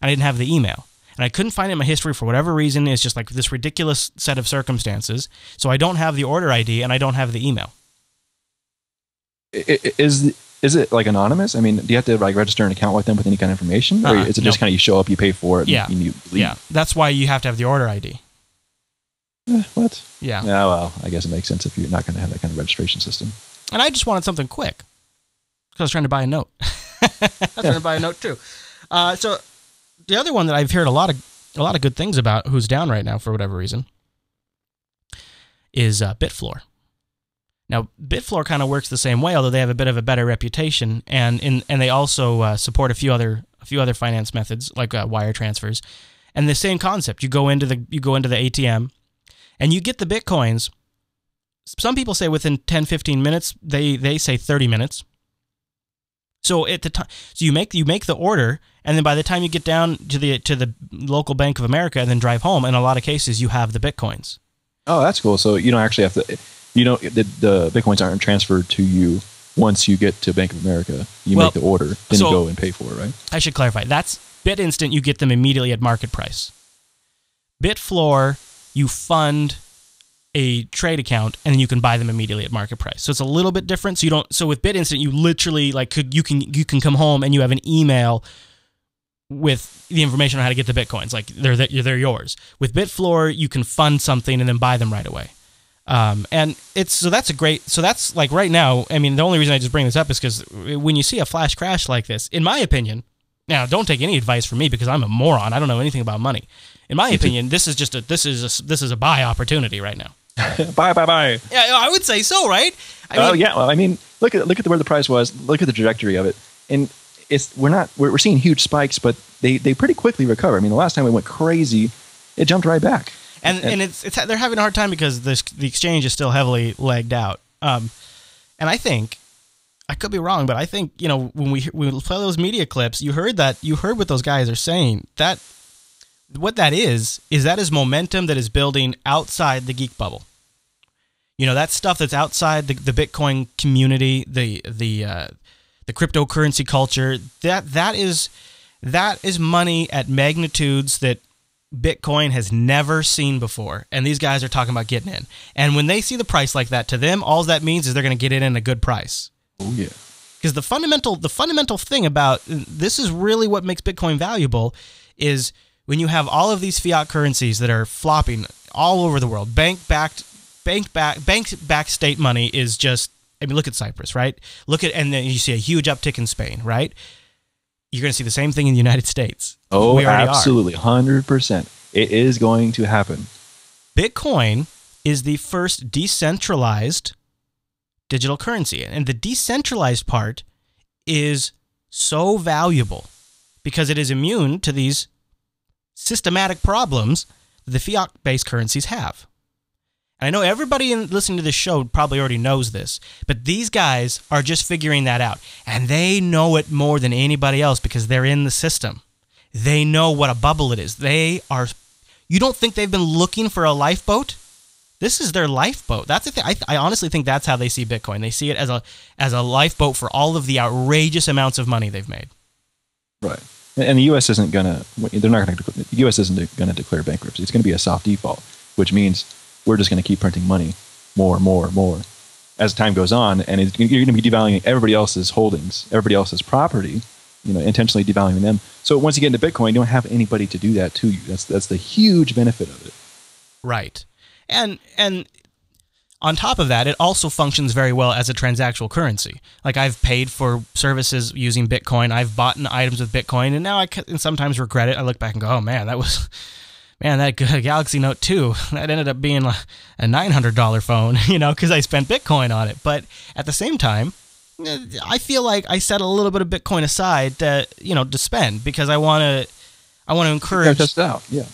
S1: and I didn't have the email. And I couldn't find it in my history for whatever reason. It's just like this ridiculous set of circumstances. So I don't have the order ID and I don't have the email.
S2: Is is it like anonymous? I mean, do you have to like register an account with them with any kind of information, or
S1: Uh-uh,
S2: is it just
S1: no.
S2: kind of you show up, you pay for it,
S1: Yeah.
S2: and you leave?
S1: Yeah, that's why you have to have the order ID.
S2: Eh, what?
S1: Yeah.
S2: Yeah. Well, I guess it makes sense if you're not going to have that kind of registration system.
S1: And I just wanted something quick because I was trying to buy a note. [laughs] I was trying to buy a note too. Uh, so the other one that I've heard a lot of a lot of good things about, who's down right now for whatever reason, is uh, Bitfloor. Now, Bitfloor kind of works the same way, although they have a bit of a better reputation, and in, and they also uh, support a few other a few other finance methods like uh, wire transfers, and the same concept. You go into the you go into the ATM, and you get the bitcoins. Some people say within 10, 15 minutes. They they say 30 minutes. So at the time, so you make you make the order, and then by the time you get down to the to the local Bank of America and then drive home, in a lot of cases you have the bitcoins.
S2: Oh, that's cool. So you don't actually have to. You know, the, the bitcoins aren't transferred to you once you get to Bank of America, you
S1: Well,
S2: make the order, then
S1: so-
S2: you go and pay for it, right?
S1: I should clarify. That's BitInstant. You get them immediately at market price. BitFloor, you fund a trade account and then you can buy them immediately at market price. So it's a little bit different. So you don't. So with BitInstant, you literally like could you can you can come home and you have an email with the information on how to get the bitcoins. Like they're they're yours. With BitFloor, you can fund something and then buy them right away. Um, and it's so that's a great so that's like right now. I mean, the only reason I just bring this up is because when you see a flash crash like this, in my opinion, now don't take any advice from me because I'm a moron. I don't know anything about money. In my opinion, this is just a this is a, this is a buy opportunity right now. [laughs]
S2: buy, buy, buy.
S1: Yeah, I would say so, right? I
S2: oh yeah, well, I mean, look at look at the, where the price was. Look at the trajectory of it, and it's we're not we're, we're seeing huge spikes, but they they pretty quickly recover. I mean, the last time we went crazy, it jumped right back.
S1: and and it's, it's they're having a hard time because the the exchange is still heavily legged out. Um, and I think I could be wrong, but I think you know when we when we play those media clips, you heard that you heard what those guys are saying. That what that is is that is momentum that is building outside the geek bubble. You know that stuff that's outside the, the Bitcoin community, the the uh, the cryptocurrency culture. That that is that is money at magnitudes that Bitcoin has never seen before. And these guys are talking about getting in. And when they see the price like that, to them, all that means is they're going to get in at a good price.
S2: Oh yeah.
S1: Because the fundamental the fundamental thing about this is really what makes Bitcoin valuable is when you have all of these fiat currencies that are flopping all over the world, bank backed bank back bank back state money is just I mean look at Cyprus, right? Look at and then you see a huge uptick in Spain, right? You're going to see the same thing in the United States.
S2: Oh,
S1: are.
S2: absolutely, hundred percent. It is going to happen.
S1: Bitcoin is the first decentralized digital currency. And the decentralized part is so valuable because it is immune to these systematic problems that the fiat based currencies have. And I know everybody in, listening to this show probably already knows this, but these guys are just figuring that out. And they know it more than anybody else because they're in the system. They know what a bubble it is. They are. You don't think they've been looking for a lifeboat? This is their lifeboat. That's the thing. I, I honestly think that's how they see Bitcoin. They see it as a as a lifeboat for all of the outrageous amounts of money they've made.
S2: Right. And the U.S. isn't gonna. They're not gonna. The U.S. isn't gonna declare bankruptcy. It's gonna be a soft default, which means we're just gonna keep printing money, more, more, more, as time goes on, and it's, you're gonna be devaluing everybody else's holdings, everybody else's property, you know, intentionally devaluing them. So once you get into Bitcoin, you don't have anybody to do that to you. That's that's the huge benefit of it.
S1: Right. And and on top of that, it also functions very well as a transactional currency. Like I've paid for services using Bitcoin. I've bought items with Bitcoin, and now I can sometimes regret it. I look back and go, "Oh man, that was." Man, that [laughs] Galaxy Note 2, [laughs] that ended up being a a $900 phone, [laughs] you know, because I spent Bitcoin on it. But at the same time, eh, I feel like I set a little bit of Bitcoin aside to, you know, to spend because I want to, I want to encourage
S2: test it out. Yeah.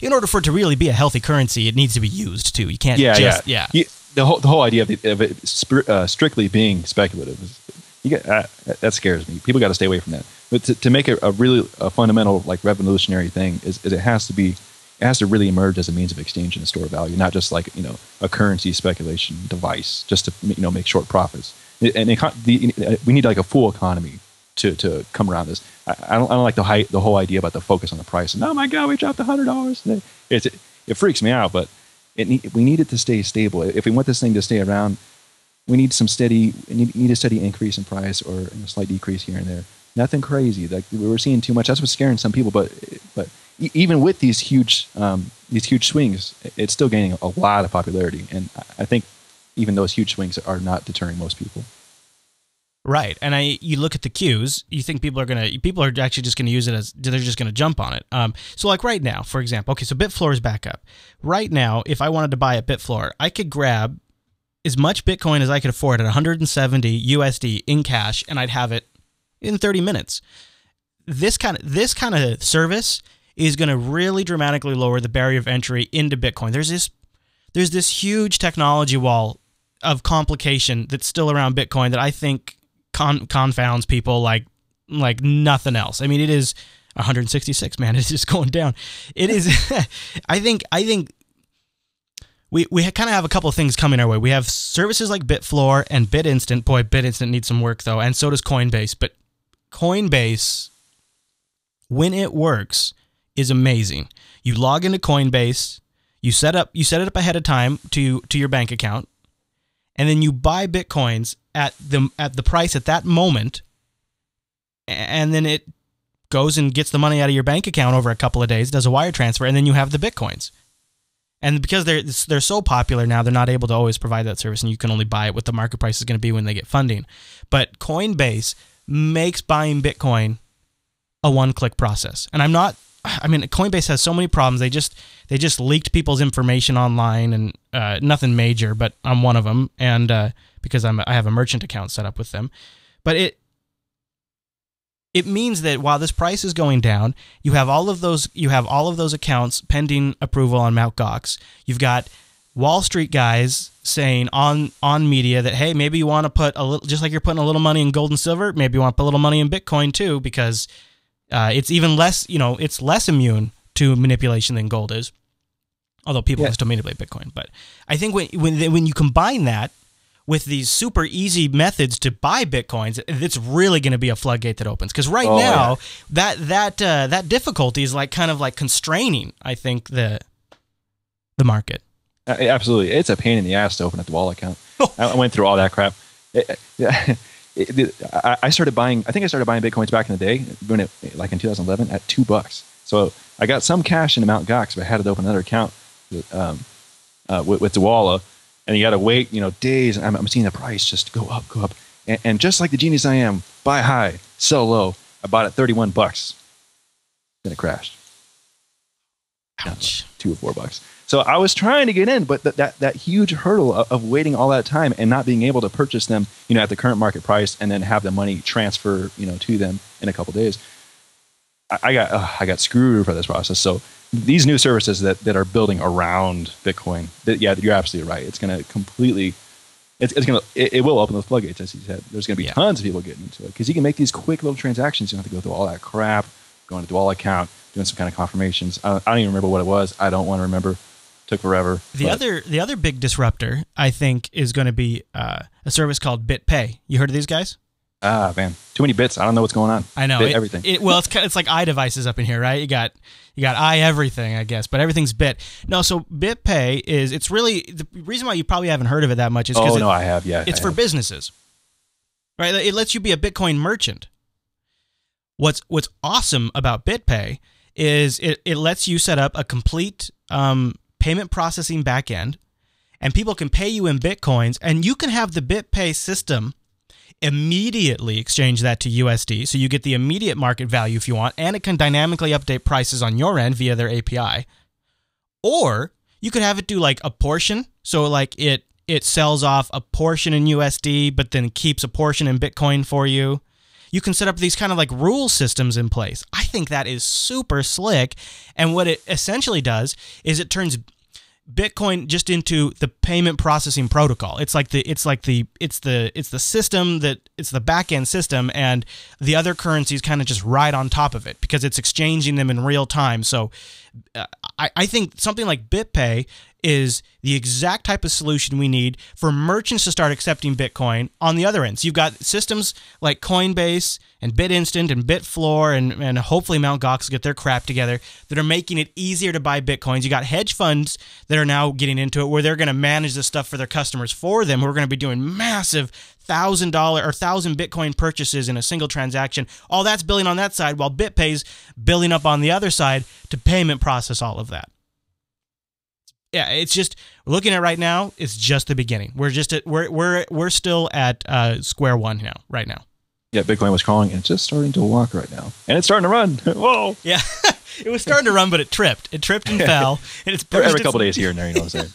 S1: in order for it to really be a healthy currency, it needs to be used too. You can't
S2: yeah,
S1: just
S2: yeah,
S1: yeah.
S2: You- the whole the whole idea of it, of it spir- uh, strictly being speculative is you get uh, that scares me. People got to stay away from that. But to, to make it a really a fundamental like revolutionary thing is, is it has to be it has to really emerge as a means of exchange and store value, not just like you know a currency speculation device just to you know make short profits. And econ- the, we need like a full economy to, to come around this. I, I don't I don't like the high, the whole idea about the focus on the price and oh my god we dropped hundred dollars. It's it, it freaks me out, but it we need it to stay stable. If we want this thing to stay around, we need some steady need, need a steady increase in price or a slight decrease here and there. Nothing crazy. Like we were seeing too much. That's what's scaring some people. But but even with these huge um, these huge swings, it's still gaining a lot of popularity. And I- think even those huge swings are not deterring most people.
S1: Right. And I you look at the queues, you think people are to people are actually just to use it as they're just to jump on it. Um so like right now, for example, okay, so Bitfloor is back up. Right now, if I wanted to buy a Bitfloor, I could grab as much Bitcoin as I could afford at 170 USD in cash and I'd have it in 30 minutes. This kind of this kind of service is going to really dramatically lower the barrier of entry into Bitcoin. There's this there's this huge technology wall of complication that's still around Bitcoin that I think con- confounds people like like nothing else. I mean, it is 166, man. [laughs] It's just going down. It is. [laughs] I think. I think we we kind of have a couple of things coming our way. We have services like Bitfloor and BitInstant. Boy, BitInstant needs some work though, and so does Coinbase. But Coinbase, when it works, is amazing. You log into Coinbase, you set up you set it up ahead of time to to your bank account, and then you buy bitcoins at the at the price at that moment, and then it goes and gets the money out of your bank account over a couple of days, does a wire transfer, and then you have the bitcoins. And because they're they're so popular now, they're not able to always provide that service, and you can only buy it what the market price is going to be when they get funding. But Coinbase makes buying Bitcoin a one-click process, and I'm not. I mean, Coinbase has so many problems. They just they just leaked people's information online, and uh, nothing major, but I'm one of them, and uh, because I'm I have a merchant account set up with them, but it it means that while this price is going down, you have all of those you have all of those accounts pending approval on Mt. Gox. You've got Wall Street guys saying on on media that hey, maybe you want to put a little just like you're putting a little money in gold and silver, maybe you want to put a little money in Bitcoin too because uh, it's even less you know it's less immune to manipulation than gold is. Although people
S2: Yeah.
S1: still manipulate Bitcoin, but I think when when when you combine that with these super easy methods to buy bitcoins, it's really going to be a floodgate that opens. Because right
S2: Oh,
S1: now,
S2: yeah.
S1: that that uh, that difficulty is like kind of like constraining. I think the the market.
S2: Uh, absolutely, it's a pain in the ass to open up the wallet account. [laughs] I I went through all that crap. It- yeah, [laughs] it- it- I I started buying. I think I started buying bitcoins back in the day, when it like in 2011 at two bucks. So I got some cash in Mount Gox, but I had to open another account with, um, uh, with, with and you got to wait, you know, days. And I'm, I'm seeing the price just go up, go up, and, and just like the genius I am, buy high, sell low. I bought it 31 bucks, then it crashed.
S1: Ouch.
S2: two or four bucks. So I was trying to get in, but that that, that huge hurdle of, of waiting all that time and not being able to purchase them, you know, at the current market price, and then have the money transfer, you know, to them in a couple days. I, I got uh, I got screwed for this process. So these new services that, that are building around Bitcoin, that, yeah, you're absolutely right. It's going to completely, it's, it's going to, it, it will open those floodgates, as you said. There's going to be
S1: Yeah.
S2: tons of people getting into it because you can make these quick little transactions. You don't have to go through all that crap, going to Dwolla account, doing some kind of confirmations. I, I don't even remember what it was. I don't want to remember. Took forever.
S1: The
S2: but-
S1: other the other big disruptor, I think, is going to be uh, a service called BitPay. You heard of these guys?
S2: ah man, too many bits. I don't know what's going on.
S1: I know
S2: Bit
S1: it-
S2: everything.
S1: It, well, it's kind it's like iDevices up in here, right? You got you got i everything, I guess, but everything's Bit. No, so BitPay is it's really the reason why you probably haven't heard of it that much is because
S2: oh
S1: it,
S2: no, I have. Yeah,
S1: it's
S2: I
S1: for
S2: have.
S1: businesses, right? It lets you be a Bitcoin merchant. What's what's awesome about BitPay is it, it lets you set up a complete um, payment processing backend, and people can pay you in bitcoins, and you can have the BitPay system immediately exchange that to USD, so you get the immediate market value if you want, and it can dynamically update prices on your end via their API. Or you could have it do like a portion, so like it it sells off a portion in USD, but then keeps a portion in Bitcoin for you. You can set up these kind of like rule systems in place. I think that is super slick. And what it essentially does is it turns Bitcoin just into the payment processing protocol. It's like the it's like the it's the it's the system that it's the back end system and the other currencies kind of just ride on top of it because it's exchanging them in real time. So uh, I, I think something like BitPay is the exact type of solution we need for merchants to start accepting Bitcoin on the other end. So You've got systems like Coinbase and BitInstant and Bitfloor and, and hopefully Mt. Gox will get their crap together that are making it easier to buy Bitcoins. You got hedge funds that are now getting into it where they're going to manage this stuff for their customers for them. Who are going to be doing massive thousand dollar or thousand Bitcoin purchases in a single transaction. All that's billing on that side while BitPay's billing up on the other side to payment process all of that yeah, it's just looking at right now. It's just the beginning. We're just at we're we're we're still at uh, square one now. Right now.
S2: yeah, Bitcoin was crawling and it's just starting to walk right now, and it's starting to run. [laughs] Whoa!
S1: Yeah, [laughs] it was starting to run, but it tripped. It tripped and fell, and it's
S2: Every
S1: its,
S2: couple days here and there, you know what I'm saying?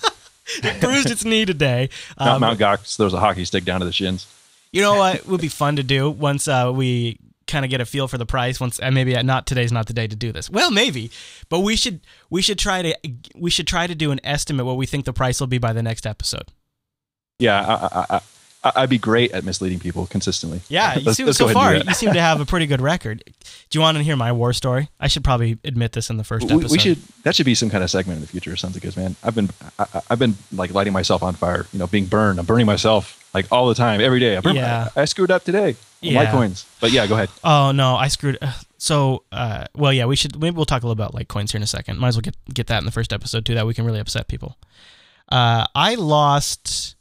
S2: [laughs]
S1: it bruised its knee today. Um,
S2: Mount Gox throws a hockey stick down to the shins.
S1: You know what would be fun to do once uh, we kind of get a feel for the price. Once and maybe not today's not the day to do this. Well, maybe, but we should we should try to we should try to do an estimate what we think the price will be by the next episode.
S2: Yeah, I, I, I, I'd be great at misleading people consistently.
S1: Yeah, [laughs] you seem so
S2: go ahead and
S1: far you seem to have a pretty good record. Do you want to hear my war story? I should probably admit this in the first
S2: we,
S1: episode.
S2: we should that should be some kind of segment in the future. Sounds like this, man. I've been I- I've been like lighting myself on fire. You know, being burned. I'm burning myself like all the time, every day. I,
S1: Yeah.
S2: I, I screwed up today.
S1: Yeah.
S2: Litecoins. But yeah, go ahead.
S1: Oh no, I screwed. Uh, so, uh, well, yeah, we should. Maybe we'll talk a little about Litecoins here in a second. Might as well get get that in the first episode too. That we can really upset people. Uh, I lost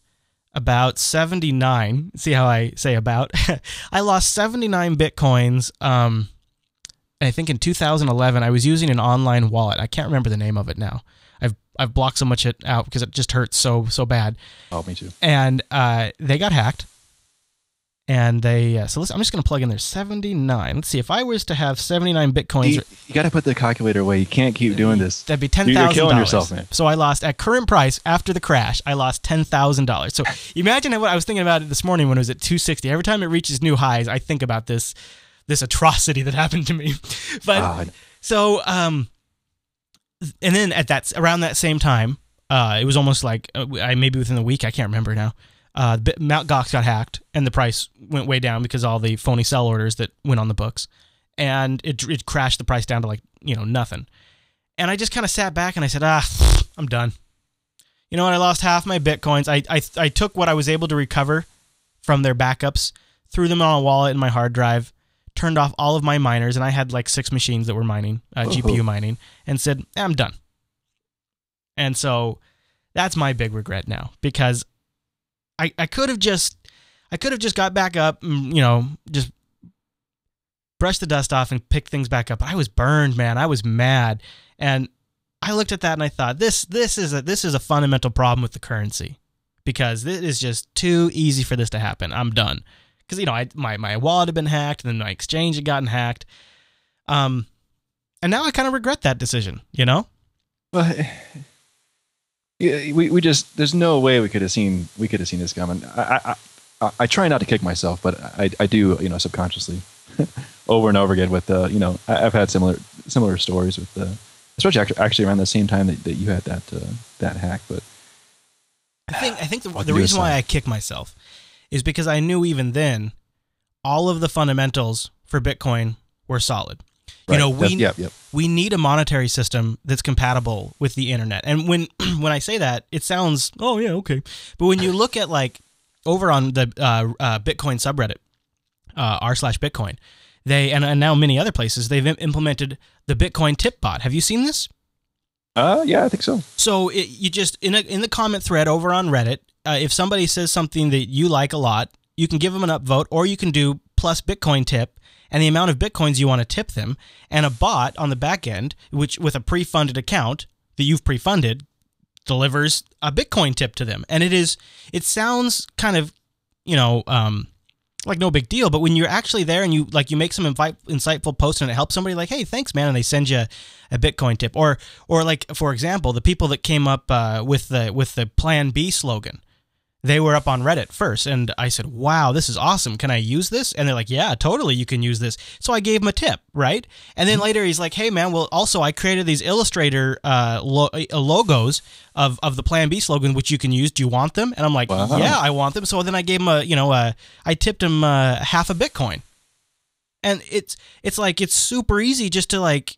S1: about seventy nine. See how I say about? [laughs] I lost seventy nine bitcoins. Um, I think in 2011 I was using an online wallet. I can't remember the name of it now. I've blocked so much it out because it just hurts so so bad.
S2: Oh, me too.
S1: And uh, they got hacked. And they uh, so listen, I'm just gonna plug in there 79. Let's see if I was to have 79 bitcoins.
S2: You, you got to put the calculator away. You can't keep doing this.
S1: That'd be ten
S2: You're killing yourself, man.
S1: So I lost at current price after the crash. I lost ten thousand dollars. So [laughs] imagine what I was thinking about it this morning when it was at two sixty. Every time it reaches new highs, I think about this this atrocity that happened to me. [laughs] But
S2: God.
S1: so um, and then at that around that same time, uh, it was almost like uh, I maybe within a week. I can't remember now. Uh, Mount Gox got hacked, and the price went way down because all the phony sell orders that went on the books, and it it crashed the price down to like you know nothing. And I just kind of sat back and I said, ah, [sniffs] I'm done. You know what? I lost half my bitcoins. I, I I took what I was able to recover from their backups, threw them on a wallet in my hard drive, turned off all of my miners, and I had like six machines that were mining, uh, GPU mining, and said, I'm done. And so that's my big regret now because I, I could have just I could have just got back up and, you know, just brushed the dust off and picked things back up. But I was burned, man. I was mad. And I looked at that and I thought, this this is a this is a fundamental problem with the currency. Because it is just too easy for this to happen. I'm done. Because you know, I, my my wallet had been hacked, and then my exchange had gotten hacked. Um, and now I kind of regret that decision. You know,
S2: Well, yeah, we, we just there's no way we could have seen we could have seen this coming. I I, I, I try not to kick myself, but I, I do you know subconsciously [laughs] over and over again with uh, you know I, I've had similar similar stories with uh, especially actually, actually around the same time that, that you had that uh, that hack. But
S1: I think I think the, the reason why? I kick myself is because I knew even then all of the fundamentals for Bitcoin were solid.
S2: Right.
S1: You know, we
S2: yep, yep.
S1: we need a monetary system that's compatible with the internet. And when [clears throat] when I say that, it sounds oh yeah okay, but when you look at like over on the uh, uh, Bitcoin subreddit uh, r slash Bitcoin, they and, and now many other places they've im- implemented the Bitcoin tip bot. Have you seen this?
S2: uh, yeah, I think so.
S1: So it, you just in a, in the comment thread over on Reddit, uh, if somebody says something that you like a lot, you can give them an upvote, or you can do plus Bitcoin tip and the amount of bitcoins you want to tip them, and a bot on the back end, which with a pre-funded account that you've pre-funded, delivers a Bitcoin tip to them, and it is it sounds kind of you know um, like no big deal, but when you're actually there and you like you make some invite, insightful post and it helps somebody, like hey thanks man, and they send you a Bitcoin tip, or or like for example the people that came up uh, with the with the Plan B slogan they were up on Reddit first, and I said, "Wow, this is awesome! Can I use this?" And they're like, "Yeah, totally, you can use this." So I gave him a tip, right? And then later he's like, "Hey, man, well, also I created these Illustrator uh, lo- uh, logos of of the Plan B slogan, which you can use. Do you want them?" And I'm like,
S2: Wow.
S1: "Yeah, I want them." So then I gave him a, you know, uh, I tipped him uh, half a Bitcoin, and it's it's like it's super easy just to like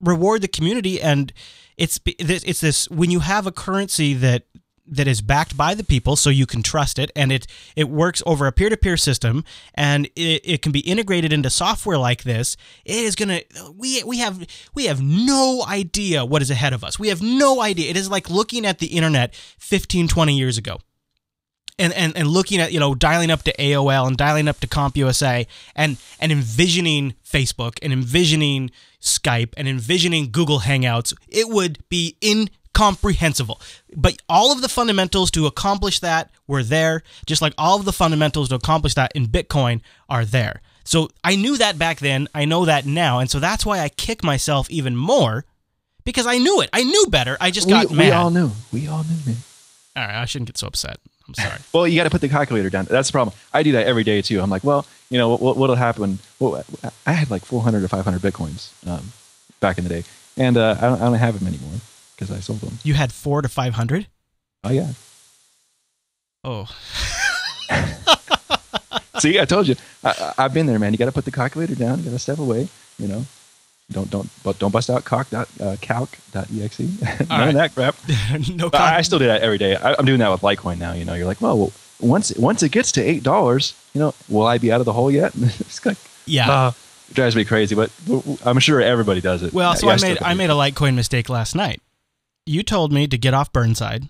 S1: reward the community and it's it's this when you have a currency that that is backed by the people so you can trust it and it it works over a peer-to-peer system and it, it can be integrated into software like this it is going to we we have we have no idea what is ahead of us. We have no idea. It is like looking at the internet 15 20 years ago and, and, and looking at you know dialing up to AOL and dialing up to CompUSA and and envisioning Facebook and envisioning Skype and envisioning Google Hangouts, it would be incomprehensible. But all of the fundamentals to accomplish that were there, just like all of the fundamentals to accomplish that in Bitcoin are there. So I knew that back then, I know that now, and so that's why I kick myself even more because I knew it. I knew better. I just got
S2: we
S1: mad.
S2: We all knew. We all knew, man.
S1: all right, I shouldn't get so upset. I'm [laughs] sorry.
S2: Well, you got to put the calculator down. That's the problem. I do that every day too. I'm like, well, you know, what, what'll happen? Well, I had like 400 or 500 bitcoins um, back in the day, and uh, I, don't, I don't have them anymore because I sold them.
S1: You had four to five hundred.
S2: Oh yeah.
S1: Oh, [laughs]
S2: See, I told you. I, I- I've been there, man. You got to put the calculator down. You got to step away. You know, don't don't but don't bust out calc dot uh, calc.exe. [laughs] None
S1: right.
S2: of that crap. [laughs]
S1: no
S2: I, I still do that every day. I, I'm doing that with Litecoin now. You know, you're like, well, well once once it gets to eight dollars, you know, will I be out of the hole yet? it's like,
S1: Yeah.
S2: uh, it drives me crazy. But I'm sure everybody does it.
S1: Well, so
S2: yeah,
S1: I
S2: still
S1: made I made a Litecoin mistake last night. You told me to get off Burnside.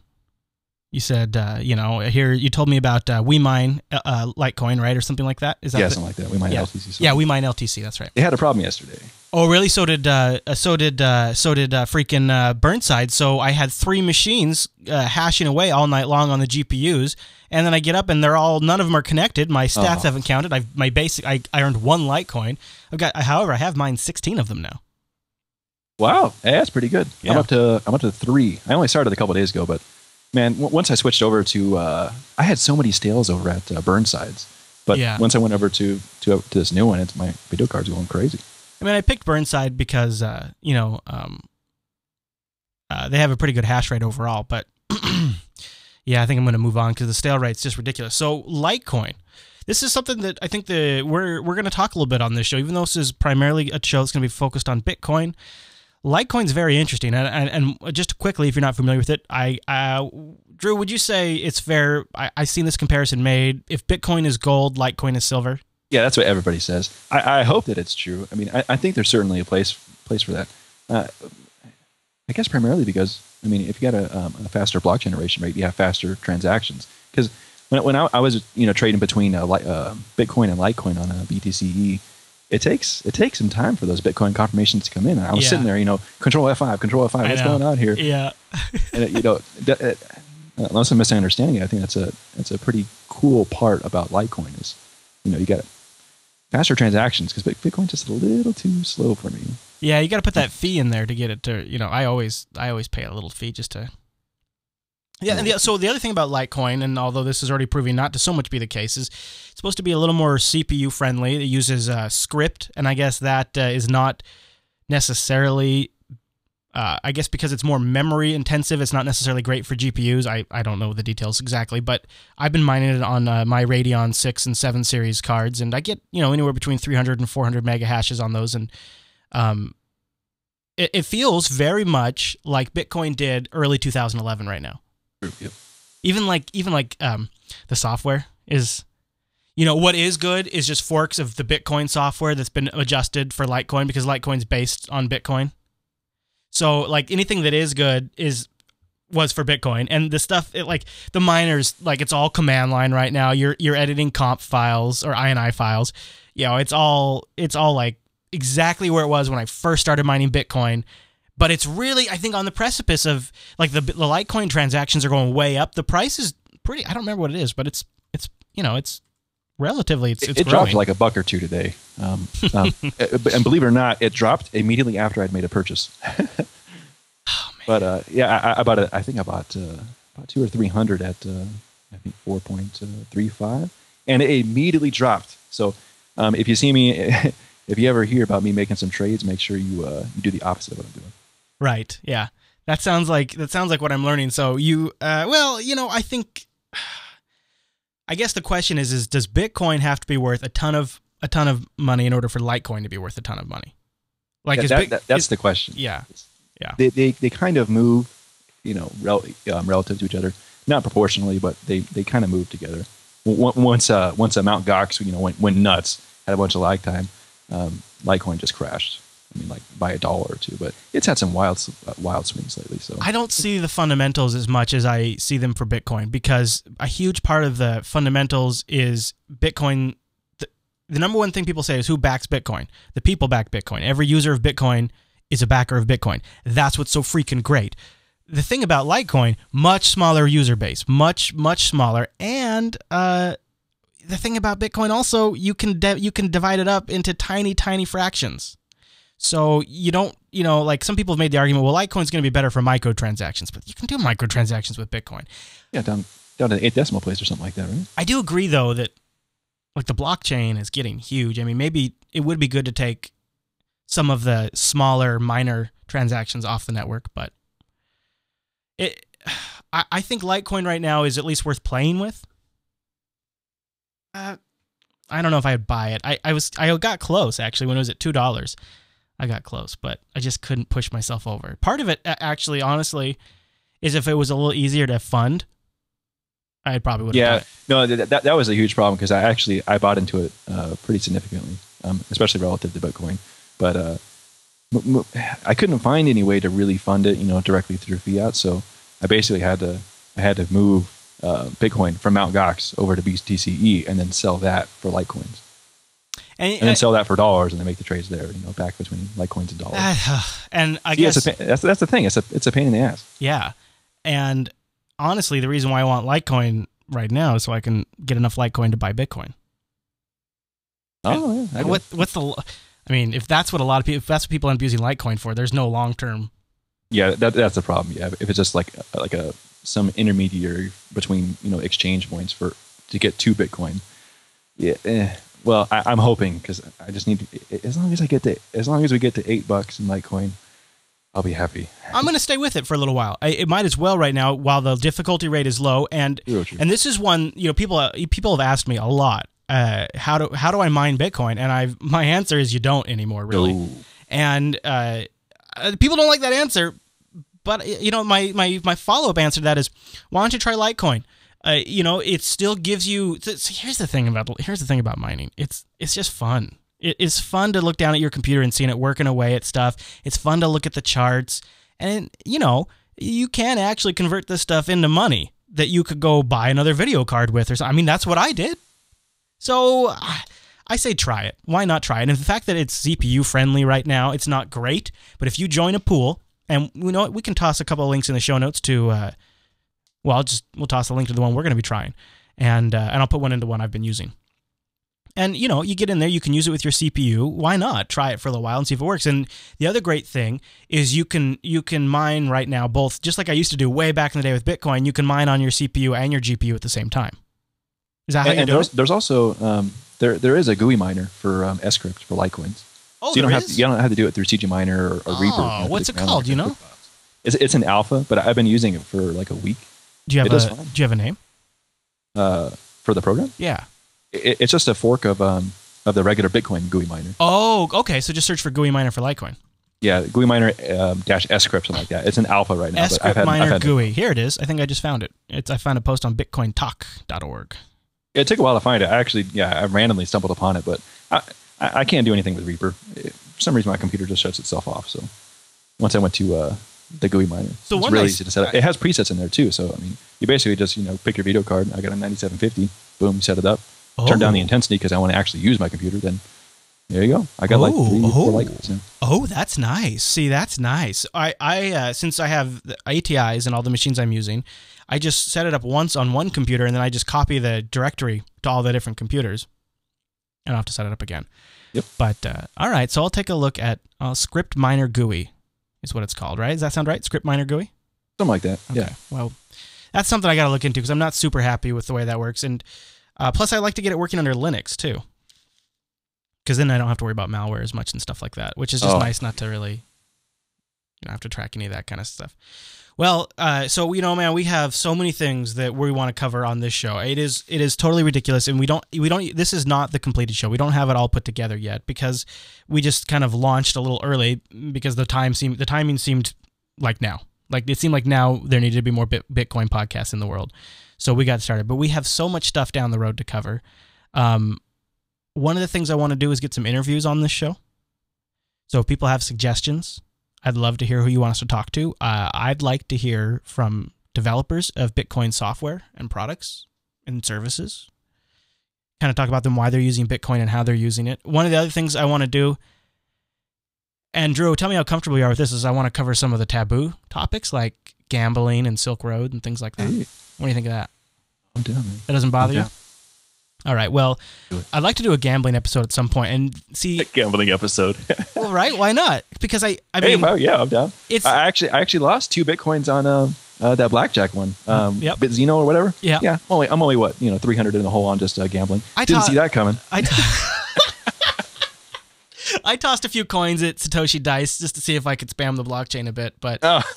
S1: You said, uh, you know, here you told me about uh, WeMine uh, uh, Litecoin, right, or something like that. Is that
S2: yeah, something like that. We might
S1: yeah.
S2: LTC. something.
S1: Yeah, WeMine LTC. That's right.
S2: They had a problem yesterday.
S1: Oh, really? So did uh, so did uh, so did uh, freaking uh, Burnside. So I had three machines uh, hashing away all night long on the GPUs, and then I get up and they're all none of them are connected. My stats
S2: Oh.
S1: haven't counted. I've my basic. I, I earned one Litecoin. I've got. However, I have mine sixteen of them now.
S2: Wow, yeah, that's pretty good. I'm up to I'm up to three. I only started a couple days ago, but man, w- once I switched over to, uh, I had so many stales over at uh, Burnsides, but
S1: Yeah.
S2: once I went over to to, to this new one, it's my video card's going crazy.
S1: I mean, I picked Burnside because uh, you know um, uh, they have a pretty good hash rate overall. But [clears throat] yeah, I think I'm going to move on because the stale rate's just ridiculous. So Litecoin, this is something that I think the we're we're going to talk a little bit on this show, even though this is primarily a show that's going to be focused on Bitcoin. Litecoin's very interesting, and, and and just quickly, if you're not familiar with it, I uh, Drew, would you say it's fair? I, I've seen this comparison made. If Bitcoin is gold, Litecoin is silver.
S2: Yeah, that's what everybody says. I, I hope that it's true. I mean, I, I think there's certainly a place place for that. Uh, I guess primarily because I mean, if you got a, um, a faster block generation rate, you have faster transactions. Because when, when I, I was you know trading between uh, uh, Bitcoin and Litecoin on a BTCE, it takes it takes some time for those Bitcoin confirmations to come in. And I was
S1: Yeah.
S2: sitting there, you know, Control F5, Control F5, what's
S1: know.
S2: going on here?
S1: Yeah. [laughs]
S2: and it, you know, that, it, uh, unless I'm misunderstanding it, I think that's a that's a pretty cool part about Litecoin is, you know, you got faster transactions because Bitcoin's just a little too slow for me.
S1: Yeah, you got to put that fee in there to get it to. You know, I always I always pay a little fee just to. Yeah, and the, so the other thing about Litecoin, and although this is already proving not to so much be the case, is it's supposed to be a little more CPU friendly. It uses uh, scrypt, and I guess that uh, is not necessarily. Uh, I guess because it's more memory intensive, it's not necessarily great for GPUs. I, I don't know the details exactly, but I've been mining it on uh, my Radeon 6 and 7 series cards, and I get you know anywhere between 300 and 400 mega hashes on those, and um, it, it feels very much like Bitcoin did early 2011 right now.
S2: Yep.
S1: Even like even like um, the software is, you know, what is good is just forks of the Bitcoin software that's been adjusted for Litecoin because Litecoin's based on Bitcoin. So like anything that is good is was for Bitcoin, and the stuff it, like the miners like it's all command line right now. You're you're editing conf files or INI files. You know, it's all it's all like exactly where it was when I first started mining Bitcoin. But it's really, I think, on the precipice of like the the Litecoin transactions are going way up. The price is pretty. I don't remember what it is, but it's it's you know it's relatively it's
S2: It,
S1: it's
S2: it dropped like a buck or two today, um, um, [laughs] uh, and believe it or not, it dropped immediately after I'd made a purchase. [laughs]
S1: Oh,
S2: But uh, yeah, I, I bought it. I think I bought uh, about two or three hundred at uh, I think four point three five, and it immediately dropped. So um, if you see me, [laughs] if you ever hear about me making some trades, make sure you uh, you do the opposite of what I'm doing.
S1: Right. Yeah. That sounds like that sounds like what I'm learning. So you, uh, well, you know, I think, [sighs] I guess the question is, is does Bitcoin have to be worth a ton of a ton of money in order for Litecoin to be worth a ton of money? Like,
S2: That-
S1: is
S2: that-
S1: Bit-
S2: that- that's
S1: is-
S2: the question.
S1: Yeah. Yeah.
S2: They, they they kind of move, you know, rel- um, relative to each other, not proportionally, but they, they kind of move together. Once uh once uh, Mount Gox, you know, went, went nuts, had a bunch of lag time, um, Litecoin just crashed. I mean, like by a dollar or two, but it's had some wild uh, wild swings lately. So
S1: I don't see the fundamentals as much as I see them for Bitcoin because a huge part of the fundamentals is Bitcoin. The, the number one thing people say is who backs Bitcoin? The people back Bitcoin. Every user of Bitcoin is a backer of Bitcoin. That's what's so freaking great. The thing about Litecoin, much smaller user base, much much smaller, and uh, the thing about Bitcoin also, you can de- you can divide it up into tiny tiny fractions. So you don't, you know, like some people have made the argument, well, Litecoin's going to be better for microtransactions, but you can do microtransactions with Bitcoin.
S2: yeah, down down to the eight decimal place or something like that, right?
S1: I do agree though that like the blockchain is getting huge. I mean, maybe it would be good to take some of the smaller minor transactions off the network, but it I, I think Litecoin right now is at least worth playing with. Uh, I don't know if I'd buy it. I, I was I got close actually when it was at two dollars. I got close, but I just couldn't push myself over. Part of it, actually, honestly, is if it was a little easier to fund, I probably would. Have.
S2: Yeah, no, that, that, that was a huge problem because I actually I bought into it uh, pretty significantly, um, especially relative to Bitcoin. But uh, m- m- I couldn't find any way to really fund it, you know, directly through fiat. So I basically had to I had to move uh, Bitcoin from Mt. Gox over to BTCE and then sell that for Litecoins. And, and, then sell that for dollars, and then make the trades there. You know, back between Litecoins and dollars. [sighs]
S1: and I
S2: yeah,
S1: guess
S2: that's that's the thing. It's a it's a pain in the ass.
S1: Yeah, and honestly, the reason why I want Litecoin right now is so I can get enough Litecoin to buy Bitcoin.
S2: Oh, yeah.
S1: What what's the? I mean, if that's what a lot of people, if that's what people end up using Litecoin for, there's no long term.
S2: Yeah, that, that's the problem. Yeah, if it's just like like a some intermediary between you know exchange points for to get to Bitcoin. Yeah, eh, well, I, am hoping because I just need to, as long as I get to as long as we get to eight bucks in Litecoin, I'll be happy.
S1: I'm going to stay with it for a little while. I, it might as well right now while the difficulty rate is low, and
S2: True, true.
S1: and this is one you know people uh, people have asked me a lot. Uh, how do how do I mine Bitcoin? And I my answer is you don't anymore, really.
S2: Ooh.
S1: And uh, uh people don't like that answer but you know, my my my follow up answer to that is, why don't you try Litecoin? Uh, you know, it still gives you. here's the thing about here's the thing about mining. It's it's just fun. it's fun to look down at your computer and seeing it working away at stuff. It's fun to look at the charts, and you know, you can actually convert this stuff into money that you could go buy another video card with, or something. I mean, that's what I did. So. I say try it. Why not try it? And the fact that it's CPU friendly right now, it's not great. But if you join a pool and we know we can toss a couple of links in the show notes to. Uh, well, I'll just we'll toss a link to the one we're going to be trying, and uh, and I'll put one into one I've been using. And you know, you get in there, you can use it with your CPU. Why not try it for a little while and see if it works? And the other great thing is you can you can mine right now both, just like I used to do way back in the day with Bitcoin. You can mine on your CPU and your GPU at the same time. Is that how
S2: and,
S1: you do
S2: there's,
S1: it?
S2: There's also um, there there is a GUI miner for um, Scrypt for Litecoins.
S1: Oh,
S2: so you don't have
S1: is?
S2: to, you don't have to do it through CG Miner or, or
S1: oh,
S2: Reaper. You
S1: what's it called? You know?
S2: It's, it's an alpha, but I've been using it for like a week.
S1: Do you have
S2: it
S1: a Do you have a name?
S2: Uh, for the program?
S1: Yeah.
S2: It, it's just a fork of um of the regular Bitcoin GUI miner.
S1: Oh, okay. So just search for GUI miner for Litecoin.
S2: Yeah, GUI miner um, dash Scrypt something like that. It's an alpha right now.
S1: Scrypt
S2: had,
S1: miner
S2: had
S1: GUI. Here it is. I think I just found it. It's I found a post on BitcoinTalk.org.
S2: It took a while to find it. I actually, yeah, I randomly stumbled upon it, but I, I, I can't do anything with Reaper. For some reason, my computer just shuts itself off. So once I went to uh, the GUI miner,
S1: so
S2: it's really nice, easy to set up. It has presets in there too. So I mean, you basically just you know pick your video card. I got a 9750. Boom, set it up.
S1: Oh.
S2: Turn down the intensity because I want to actually use my computer. Then there you go. I got like three,
S1: oh.
S2: four likes now.
S1: Oh, that's nice. See, that's nice. I, I, uh, since I have the ATIs and all the machines I'm using, I just set it up once on one computer and then I just copy the directory to all the different computers. And I'll have to set it up again.
S2: Yep.
S1: But uh, all right, so I'll take a look at uh, Scrypt Miner GUI, is what it's called, right? Does that sound right? Scrypt Miner GUI.
S2: Something like that.
S1: Okay.
S2: Yeah.
S1: Well, that's something I got to look into because I'm not super happy with the way that works, and uh, plus I like to get it working under Linux too, because then I don't have to worry about malware as much and stuff like that, which is just
S2: Oh.
S1: nice not to really, you know, have to track any of that kind of stuff. Well, uh, so you know, man, we have so many things that we want to cover on this show. It is it is totally ridiculous, and we don't we don't. This is not the completed show. We don't have it all put together yet because we just kind of launched a little early because the time seemed the timing seemed like now. Like it seemed like now there needed to be more Bitcoin podcasts in the world, so we got started. But we have so much stuff down the road to cover. Um, one of the things I want to do is get some interviews on this show. So if people have suggestions, I'd love to hear who you want us to talk to. Uh, I'd like to hear from developers of Bitcoin software and products and services. Kind of talk about them, why they're using Bitcoin and how they're using it. One of the other things I want to do, and Drew, tell me how comfortable you are with this, is I want to cover some of the taboo topics like gambling and Silk Road and things like that.
S2: Hey.
S1: What do you think of that?
S2: I'm down, man.
S1: That doesn't bother you? All right. Well, I'd like to do a gambling episode at some point and see.
S2: a Gambling episode. [laughs]
S1: well, right? Why not? Because I, I
S2: hey,
S1: mean,
S2: well, yeah, I'm down.
S1: it's
S2: I actually, I actually lost two bitcoins on uh, uh, that blackjack one, um,
S1: Yep.
S2: Bitzino or whatever.
S1: Yeah.
S2: yeah. I'm only, I'm only what you know, 300 in the hole on just uh, gambling.
S1: I
S2: Didn't
S1: taught-
S2: see that coming.
S1: I, [laughs] [laughs] I tossed a few coins at Satoshi Dice just to see if I could spam the blockchain a bit, but
S2: Oh. [laughs]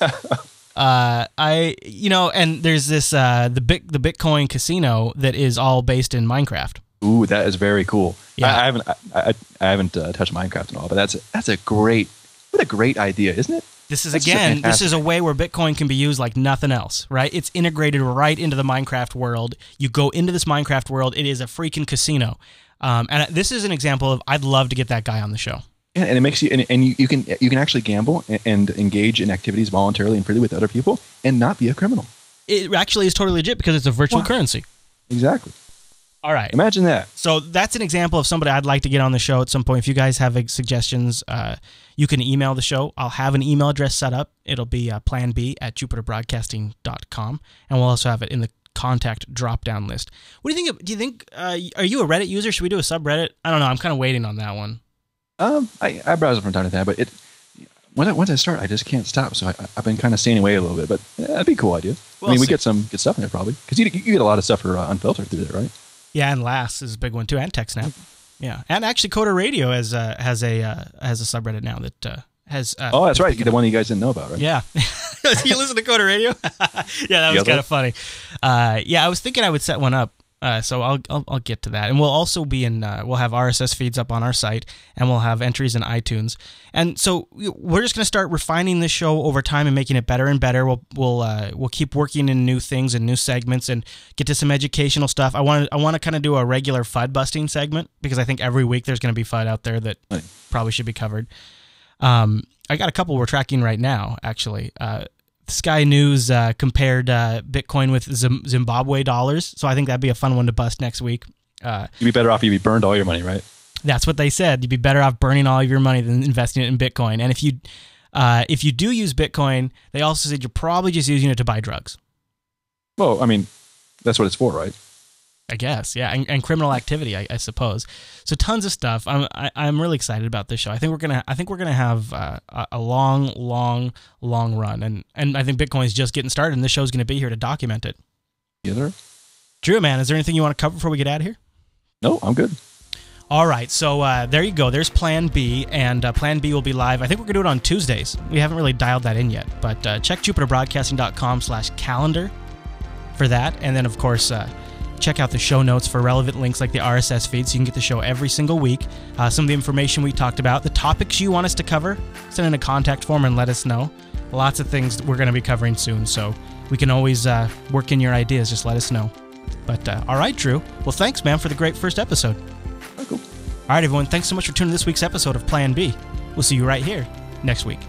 S1: uh, I, you know, and there's this uh, the bit the Bitcoin casino that is all based in Minecraft.
S2: Ooh, that is very cool.
S1: Yeah.
S2: I, I haven't I, I, I haven't uh, touched Minecraft at all, but that's that's a great what a great idea, isn't it?
S1: This is
S2: That's
S1: again, this is a way where Bitcoin can be used like nothing else, right? It's integrated right into the Minecraft world. You go into this Minecraft world, it is a freaking casino. Um, and this is an example of I'd love to get that guy on the show.
S2: Yeah, and it makes you and, and you, you can you can actually gamble and, and engage in activities voluntarily and freely with other people and not be a criminal.
S1: It actually is totally legit because it's a virtual
S2: Wow.
S1: currency.
S2: Exactly.
S1: All right.
S2: Imagine that.
S1: So that's an example of somebody I'd like to get on the show at some point. If you guys have suggestions, uh, you can email the show. I'll have an email address set up. It'll be uh, plan B at jupiterbroadcasting.com. And we'll also have it in the contact drop down list. What do you think? Of, do you think, uh, are you a Reddit user? Should we do a subreddit? I don't know. I'm kind of waiting on that one.
S2: Um, I, I browse it from time to time, but it when I, once I start, I just can't stop. So I, I've been kind of staying away a little bit, but that'd be a cool idea.
S1: We'll
S2: I mean, we get some good stuff in there probably because you, you get a lot of stuff for uh, unfiltered through there, right?
S1: Yeah, and Last is a big one too, and TechSnap. Yeah, and actually, Coder Radio has uh, has a uh, has a subreddit now that uh, has. Uh,
S2: Oh, that's right. The one you guys didn't know about, right?
S1: Yeah. [laughs] you listen to Coder Radio? [laughs] yeah, that was kind of funny. Uh, yeah, I was thinking I would set one up. Uh, so I'll, I'll I'll get to that, and we'll also be in. Uh, we'll have RSS feeds up on our site, and we'll have entries in iTunes. And so we- we're just going to start refining this show over time and making it better and better. We'll we'll uh, we'll keep working in new things and new segments and get to some educational stuff. I want to I want to kind of do a regular FUD busting segment because I think every week there's going to be FUD out there that probably should be covered. Um, I got a couple we're tracking right now, actually. Uh, Sky News uh, compared uh, Bitcoin with Zim- Zimbabwe dollars, so I think that'd be a fun one to bust next week. Uh,
S2: You'd be better off if you burned all your money, right?
S1: that's what they said. You'd be better off burning all of your money than investing it in Bitcoin. And if you uh, if you do use Bitcoin, they also said you're probably just using it to buy drugs.
S2: Well, I mean, that's what it's for, right?
S1: I guess, yeah, and, and criminal activity, I, I suppose. So tons of stuff. I'm I, I'm really excited about this show. I think we're gonna I think we're gonna have uh, a, long, long, long run, and and I think Bitcoin is just getting started, and this show's gonna be here to document it.
S2: Sir.
S1: Drew, man, is there anything you want to cover before we get out of here?
S2: No, I'm good.
S1: All right, so uh, there you go. There's Plan B, and uh, Plan B will be live. I think we're gonna do it on Tuesdays. We haven't really dialed that in yet, but uh, check JupiterBroadcasting.com/calendar for that, and then of course. Check out the show notes for relevant links like the RSS feed so you can get the show every single week. Uh, some of the information we talked about, the topics you want us to cover, send in a contact form and let us know. Lots of things we're going to be covering soon, so we can always uh, work in your ideas. Just let us know. But uh, all right, Drew. Well, thanks, man, for the great first episode.
S2: Oh, cool.
S1: All right, everyone. Thanks so much for tuning in this week's episode of Plan B. We'll see you right here next week.